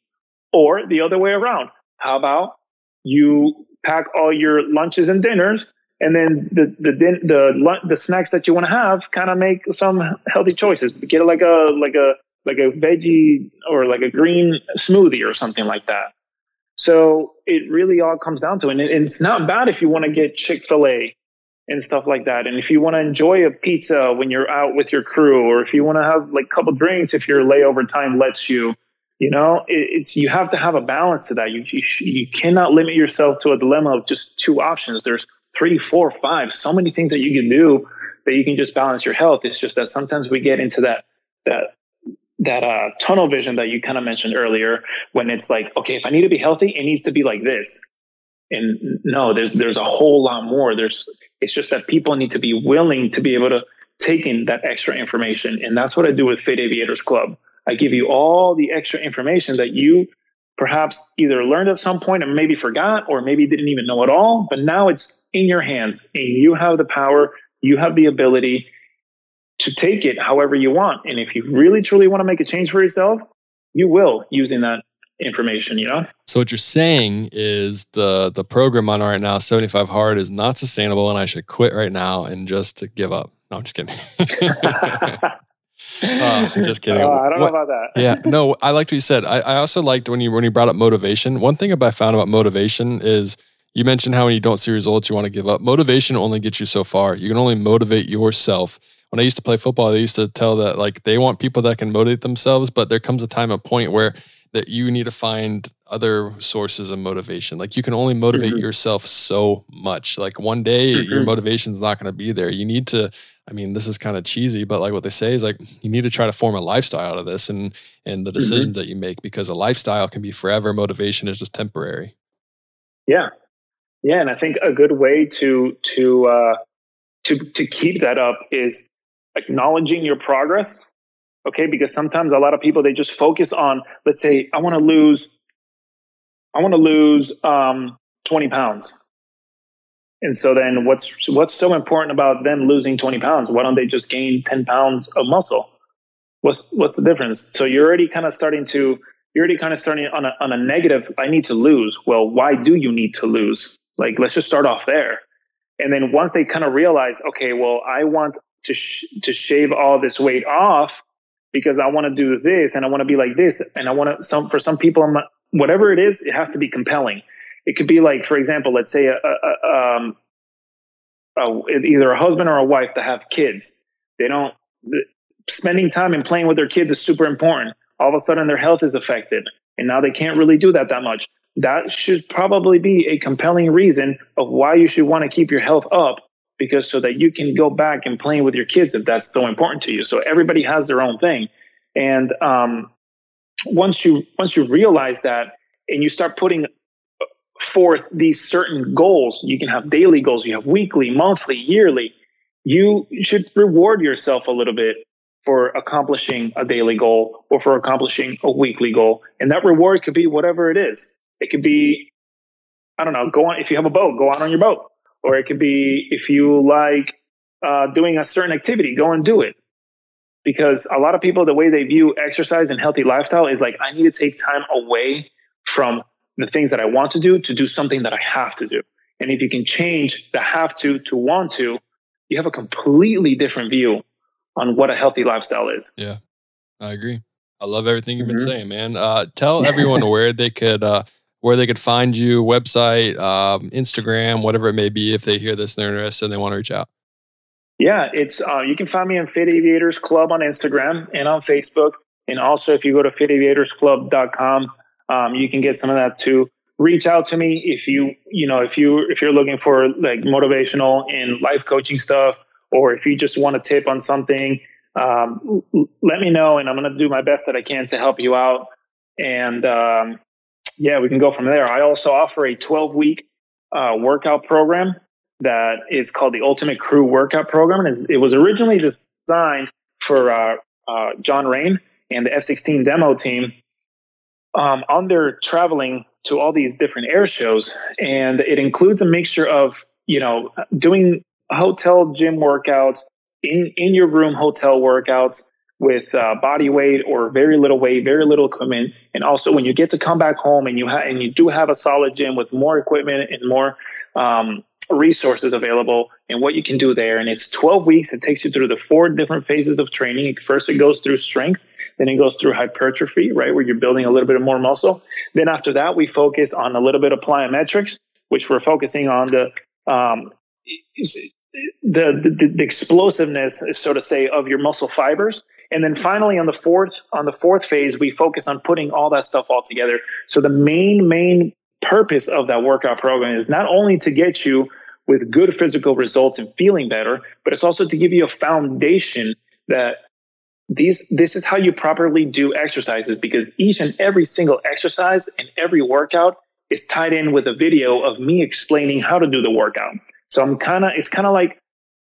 Or the other way around. How about you pack all your lunches and dinners and then the the the the snacks that you want to have kind of make some healthy choices get like a like a like a veggie or like a green smoothie or something like that so it really all comes down to it and it's not bad if you want to get chick-fil-a and stuff like that. And if you want to enjoy a pizza when you're out with your crew or if you want to have like a couple drinks if your layover time lets you you know it, it's you have to have a balance to that. You, you you cannot limit yourself to a dilemma of just two options. There's three four five so many things that you can do that you can just balance your health. It's just that sometimes we get into that that that uh, tunnel vision that you kind of mentioned earlier when it's like okay if i need to be healthy it needs to be like this. And no there's there's a whole lot more. There's it's just that people need to be willing to be able to take in that extra information and that's what i do with fit aviators club i give you all the extra information that you perhaps either learned at some point and maybe forgot or maybe didn't even know at all but now it's in your hands and you have the power you have the ability to take it however you want. And if you really truly want to make a change for yourself, you will using that information, you know? So what you're saying is the the program on right now, 75 hard, is not sustainable and I should quit right now and just give up. No, I'm just kidding. oh, just kidding. Uh, I don't what, know about that. yeah, no, I liked what you said. I, I also liked when you when you brought up motivation. One thing I found about motivation is you mentioned how when you don't see results, you want to give up. Motivation only gets you so far. You can only motivate yourself. When I used to play football, they used to tell that like they want people that can motivate themselves, but there comes a time, a point where that you need to find other sources of motivation. Like you can only motivate mm-hmm. yourself so much. Like one day mm-hmm. your motivation is not going to be there. You need to I mean, this is kind of cheesy, but like what they say is like you need to try to form a lifestyle out of this and and the mm-hmm. decisions mm-hmm. that you make because a lifestyle can be forever. Motivation is just temporary. Yeah, yeah, and I think a good way to to uh, to to keep that up is acknowledging your progress Okay. Because sometimes a lot of people, they just focus on, let's say, I want to lose, I want to lose um, 20 pounds. And so then what's, what's so important about them losing 20 pounds? Why don't they just gain 10 pounds of muscle? What's, what's the difference? So you're already kind of starting to, you're already kind of starting on a, on a negative. I need to lose. Well, why do you need to lose? Like, let's just start off there. And then once they kind of realize, okay, well, I want to sh- to shave all this weight off, because I want to do this and I want to be like this and I want to some for some people I'm whatever it is it has to be compelling. It could be like for example, let's say a, a, a, um, a either a husband or a wife that have kids. They don't spending time and playing with their kids is super important. All of a sudden their health is affected and now they can't really do that that much. That should probably be a compelling reason of why you should want to keep your health up because so that you can go back and playing with your kids if that's so important to you. So everybody has their own thing, and um, once you once you realize that and you start putting forth these certain goals, you can have daily goals, you have weekly, monthly, yearly. You should reward yourself a little bit for accomplishing a daily goal or for accomplishing a weekly goal, and that reward could be whatever it is. It could be, I don't know, go on if you have a boat, go out on your boat or it could be if you like uh, doing a certain activity, go and do it. Because a lot of people, the way they view exercise and healthy lifestyle is like, I need to take time away from the things that I want to do to do something that I have to do. And if you can change the have to to want to, you have a completely different view on what a healthy lifestyle is. Yeah, I agree. I love everything you've been mm-hmm. saying, man. Uh, tell everyone where they could uh, where they could find you, website, um, Instagram, whatever it may be, if they hear this and they're interested and they want to reach out. Yeah, it's uh, you can find me on Fit Aviators Club on Instagram and on Facebook, and also if you go to fitaviatorsclub.com, um, you can get some of that too. Reach out to me if you you know if you if you're looking for like motivational and life coaching stuff, or if you just want a tip on something. Um, let me know, and I'm going to do my best that I can to help you out. And um, yeah, we can go from there. I also offer a 12 week uh, workout program that is called the Ultimate Crew Workout Program. And it was originally designed for uh, uh, John Rain and the F 16 demo team um, on their traveling to all these different air shows. And it includes a mixture of, you know, doing hotel gym workouts, in, in your room hotel workouts, with uh, body weight or very little weight, very little equipment. And also when you get to come back home and you ha- and you do have a solid gym with more equipment and more um, resources available and what you can do there. And it's 12 weeks. It takes you through the four different phases of training. First, it goes through strength. Then it goes through hypertrophy, right? Where you're building a little bit more muscle. Then after that, we focus on a little bit of plyometrics, which we're focusing on the, um, the, the, the explosiveness, so to say, of your muscle fibers and then finally on the fourth on the fourth phase, we focus on putting all that stuff all together. So the main main purpose of that workout program is not only to get you with good physical results and feeling better, but it's also to give you a foundation that these this is how you properly do exercises because each and every single exercise and every workout is tied in with a video of me explaining how to do the workout. So I'm kind of it's kind of like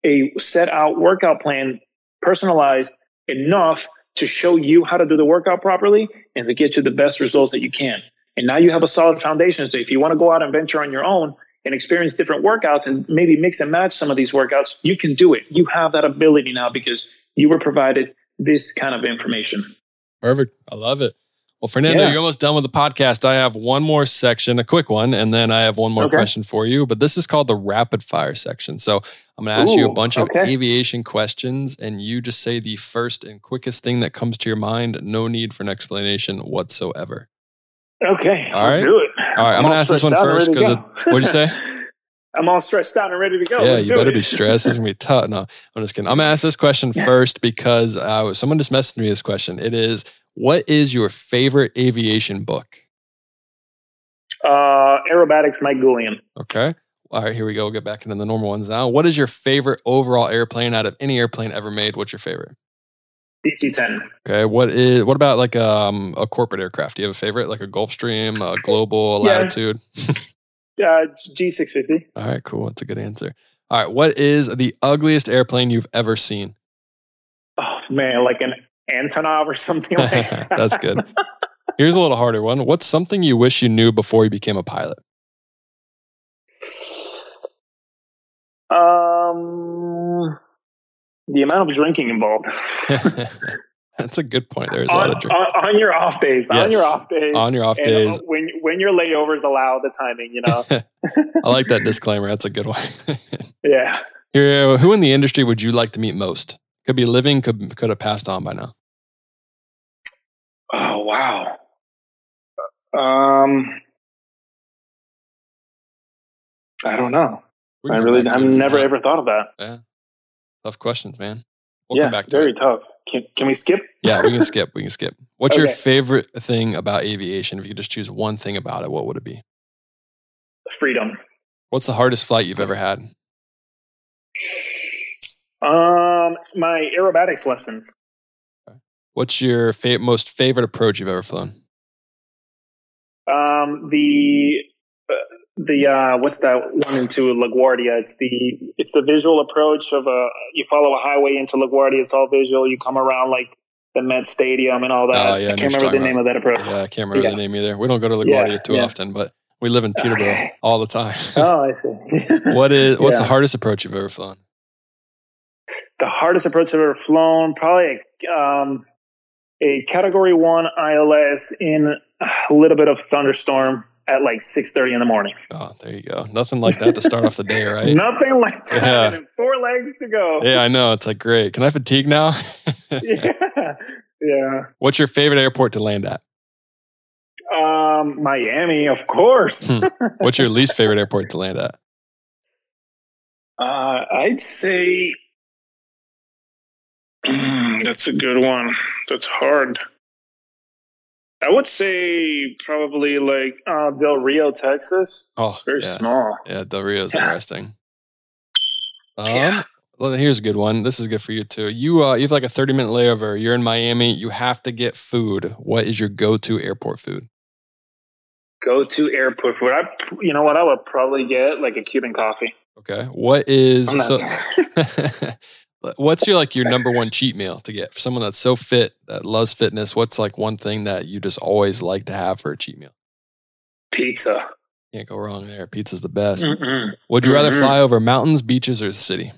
a set out workout plan personalized enough to show you how to do the workout properly and to get you the best results that you can. And now you have a solid foundation. So if you want to go out and venture on your own and experience different workouts and maybe mix and match some of these workouts, you can do it. You have that ability now because you were provided this kind of information. Perfect. I love it. Well, Fernando, yeah. you're almost done with the podcast. I have one more section, a quick one, and then I have one more okay. question for you. But this is called the rapid fire section. So I'm going to ask Ooh, you a bunch okay. of aviation questions, and you just say the first and quickest thing that comes to your mind. No need for an explanation whatsoever. Okay, all let's right. do it. All right, I'm, I'm going to ask this one first because what'd you say? I'm all stressed out and ready to go. Yeah, Let's you better it. be stressed. It's gonna be tough. No, I'm just kidding. I'm gonna ask this question first because uh, someone just messaged me this question. It is, what is your favorite aviation book? Uh, Aerobatics, Mike Goulian. Okay. All right, here we go. We'll get back into the normal ones now. What is your favorite overall airplane out of any airplane ever made? What's your favorite? DC-10. Okay. What is? What about like um, a corporate aircraft? Do you have a favorite, like a Gulfstream, a Global, a yeah. Latitude? Uh, G650. All right, cool. That's a good answer. All right, what is the ugliest airplane you've ever seen? Oh man, like an Antonov or something like that. That's good. Here's a little harder one. What's something you wish you knew before you became a pilot? Um, the amount of drinking involved. That's a good point. There's a lot of drink. On, on, your off days. Yes. On your off days. On your off days. When when your layovers allow the timing, you know. I like that disclaimer. That's a good one. yeah. Here, who in the industry would you like to meet most? Could be living, could could have passed on by now. Oh wow. Um I don't know. I really I've never ever thought of that. Yeah. Tough questions, man. We'll yeah, come back to very it. tough. Can, can we skip? yeah, we can skip. We can skip. What's okay. your favorite thing about aviation? If you could just choose one thing about it, what would it be? Freedom. What's the hardest flight you've ever had? Um, my aerobatics lessons. What's your fa- most favorite approach you've ever flown? Um, the the uh, what's that one into LaGuardia? It's the it's the visual approach of a you follow a highway into LaGuardia. It's all visual. You come around like the Met Stadium and all that. Oh, yeah, I can't remember the name of that approach. Yeah, I can't remember yeah. the name either. We don't go to LaGuardia yeah, too yeah. often, but we live in Teterboro all the time. oh, I see. what is what's the hardest approach you've ever flown? The hardest approach I've ever flown, probably um, a Category One ILS in a little bit of thunderstorm at like 6.30 in the morning. Oh, there you go. Nothing like that to start off the day, right? Nothing like that. Yeah. Four legs to go. Yeah, I know. It's like, great. Can I fatigue now? yeah. Yeah. What's your favorite airport to land at? Um, Miami, of course. Hmm. What's your least favorite airport to land at? Uh, I'd say that's a good one. That's hard. I would say probably like uh, Del Rio, Texas. Oh, it's very yeah. small. Yeah, Del Rio is yeah. interesting. Um, yeah. Well, here's a good one. This is good for you too. You uh, you have like a 30 minute layover. You're in Miami. You have to get food. What is your go to airport food? Go to airport food. I, you know what? I would probably get like a Cuban coffee. Okay. What is so? What's your like your number one cheat meal to get for someone that's so fit that loves fitness? What's like one thing that you just always like to have for a cheat meal? Pizza. Can't go wrong there. Pizza's the best. Mm-mm. Would you rather Mm-mm. fly over mountains, beaches, or the city?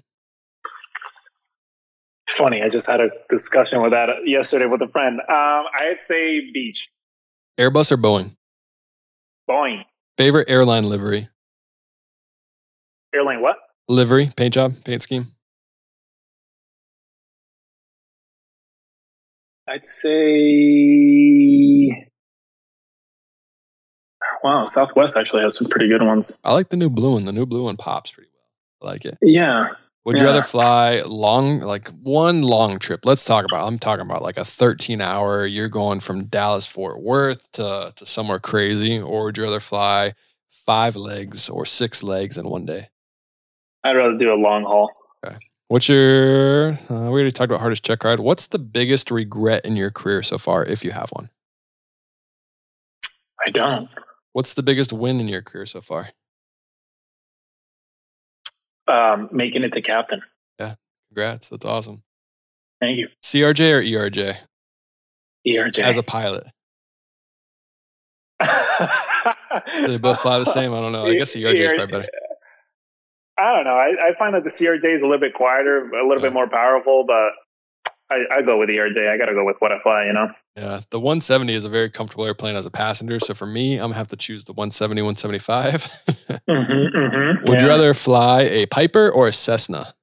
Funny, I just had a discussion with that yesterday with a friend. Um, I'd say beach. Airbus or Boeing? Boeing. Favorite airline livery? Airline what? Livery, paint job, paint scheme. I'd say, wow, Southwest actually has some pretty good ones. I like the new blue one. The new blue one pops pretty well. I like it. Yeah. Would yeah. you rather fly long, like one long trip? Let's talk about. I'm talking about like a 13 hour. You're going from Dallas Fort Worth to to somewhere crazy, or would you rather fly five legs or six legs in one day? I'd rather do a long haul. What's your, uh, we already talked about hardest check ride. What's the biggest regret in your career so far, if you have one? I don't. What's the biggest win in your career so far? Um, making it to captain. Yeah. Congrats. That's awesome. Thank you. CRJ or ERJ? ERJ. As a pilot. they both fly the same. I don't know. I guess ERJ is probably better. I don't know. I, I, find that the CRJ is a little bit quieter, a little yeah. bit more powerful, but I, I go with the ERJ. I got to go with what I fly, you know? Yeah. The 170 is a very comfortable airplane as a passenger. So for me, I'm going to have to choose the 170, 175. mm-hmm, mm-hmm, Would yeah. you rather fly a Piper or a Cessna?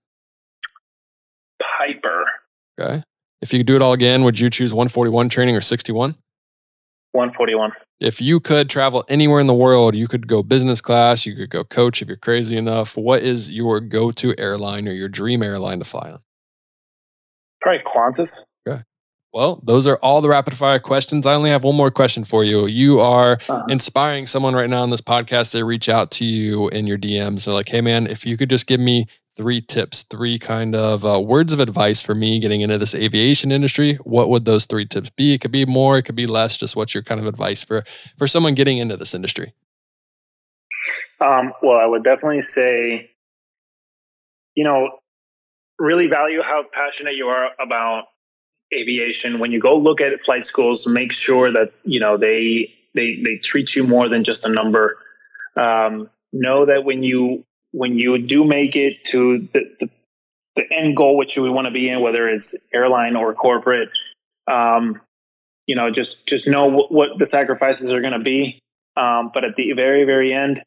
Piper. Okay. If you could do it all again, would you choose 141 training or 61? 141 if you could travel anywhere in the world, you could go business class, you could go coach if you're crazy enough. What is your go to airline or your dream airline to fly on? Probably Qantas. Okay. Well, those are all the rapid fire questions. I only have one more question for you. You are uh-huh. inspiring someone right now on this podcast. They reach out to you in your DMs. They're like, hey, man, if you could just give me three tips, three kind of uh, words of advice for me getting into this aviation industry, what would those three tips be? It could be more, it could be less. Just what's your kind of advice for for someone getting into this industry? Um, well, I would definitely say, you know, really value how passionate you are about aviation. When you go look at flight schools, make sure that you know they they they treat you more than just a number. Um, know that when you when you do make it to the, the, the end goal, which you want to be in, whether it's airline or corporate, um, you know, just just know what, what the sacrifices are going to be. Um, but at the very very end,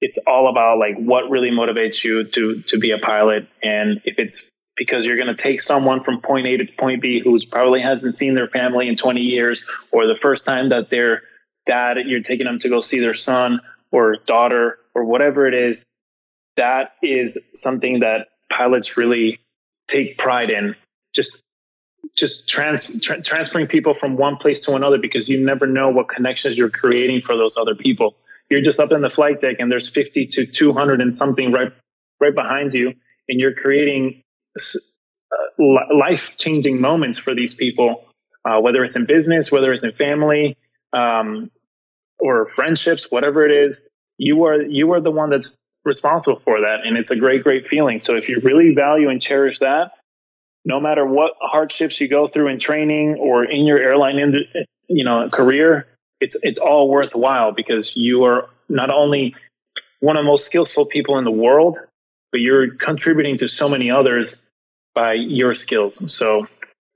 it's all about like what really motivates you to to be a pilot, and if it's because you're going to take someone from point A to point B who's probably hasn't seen their family in 20 years, or the first time that their dad you're taking them to go see their son or daughter or whatever it is that is something that pilots really take pride in. Just just trans, tra- transferring people from one place to another because you never know what connections you're creating for those other people. You're just up in the flight deck and there's 50 to 200 and something right right behind you, and you're creating uh, life changing moments for these people, uh, whether it's in business, whether it's in family, um, or friendships, whatever it is. You are you are the one that's responsible for that. And it's a great, great feeling. So if you really value and cherish that, no matter what hardships you go through in training or in your airline, in, you know, career, it's, it's all worthwhile because you are not only one of the most skillful people in the world, but you're contributing to so many others by your skills. So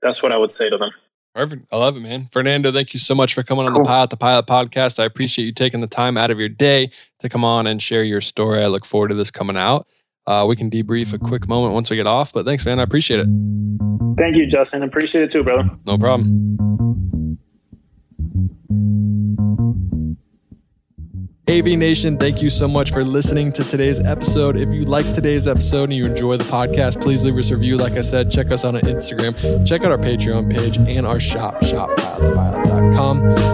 that's what I would say to them. Perfect. I love it, man. Fernando, thank you so much for coming on the Pilot to Pilot podcast. I appreciate you taking the time out of your day to come on and share your story. I look forward to this coming out. Uh, we can debrief a quick moment once we get off, but thanks, man. I appreciate it. Thank you, Justin. Appreciate it too, brother. No problem. AV Nation, thank you so much for listening to today's episode. If you like today's episode and you enjoy the podcast, please leave us a review. Like I said, check us on Instagram, check out our Patreon page and our shop,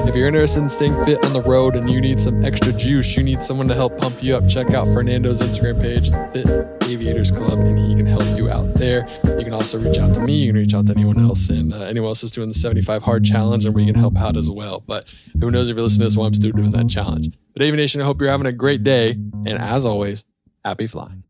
If you're interested in staying fit on the road and you need some extra juice, you need someone to help pump you up, check out Fernando's Instagram page, Fit Aviators Club, and he can help you out there. You can also reach out to me. You can reach out to anyone else, and uh, anyone else is doing the 75 hard challenge, and we can help out as well. But who knows if you're listening to this while I'm still doing that challenge. But AV Nation, I hope you're having a great day. And as always, happy flying.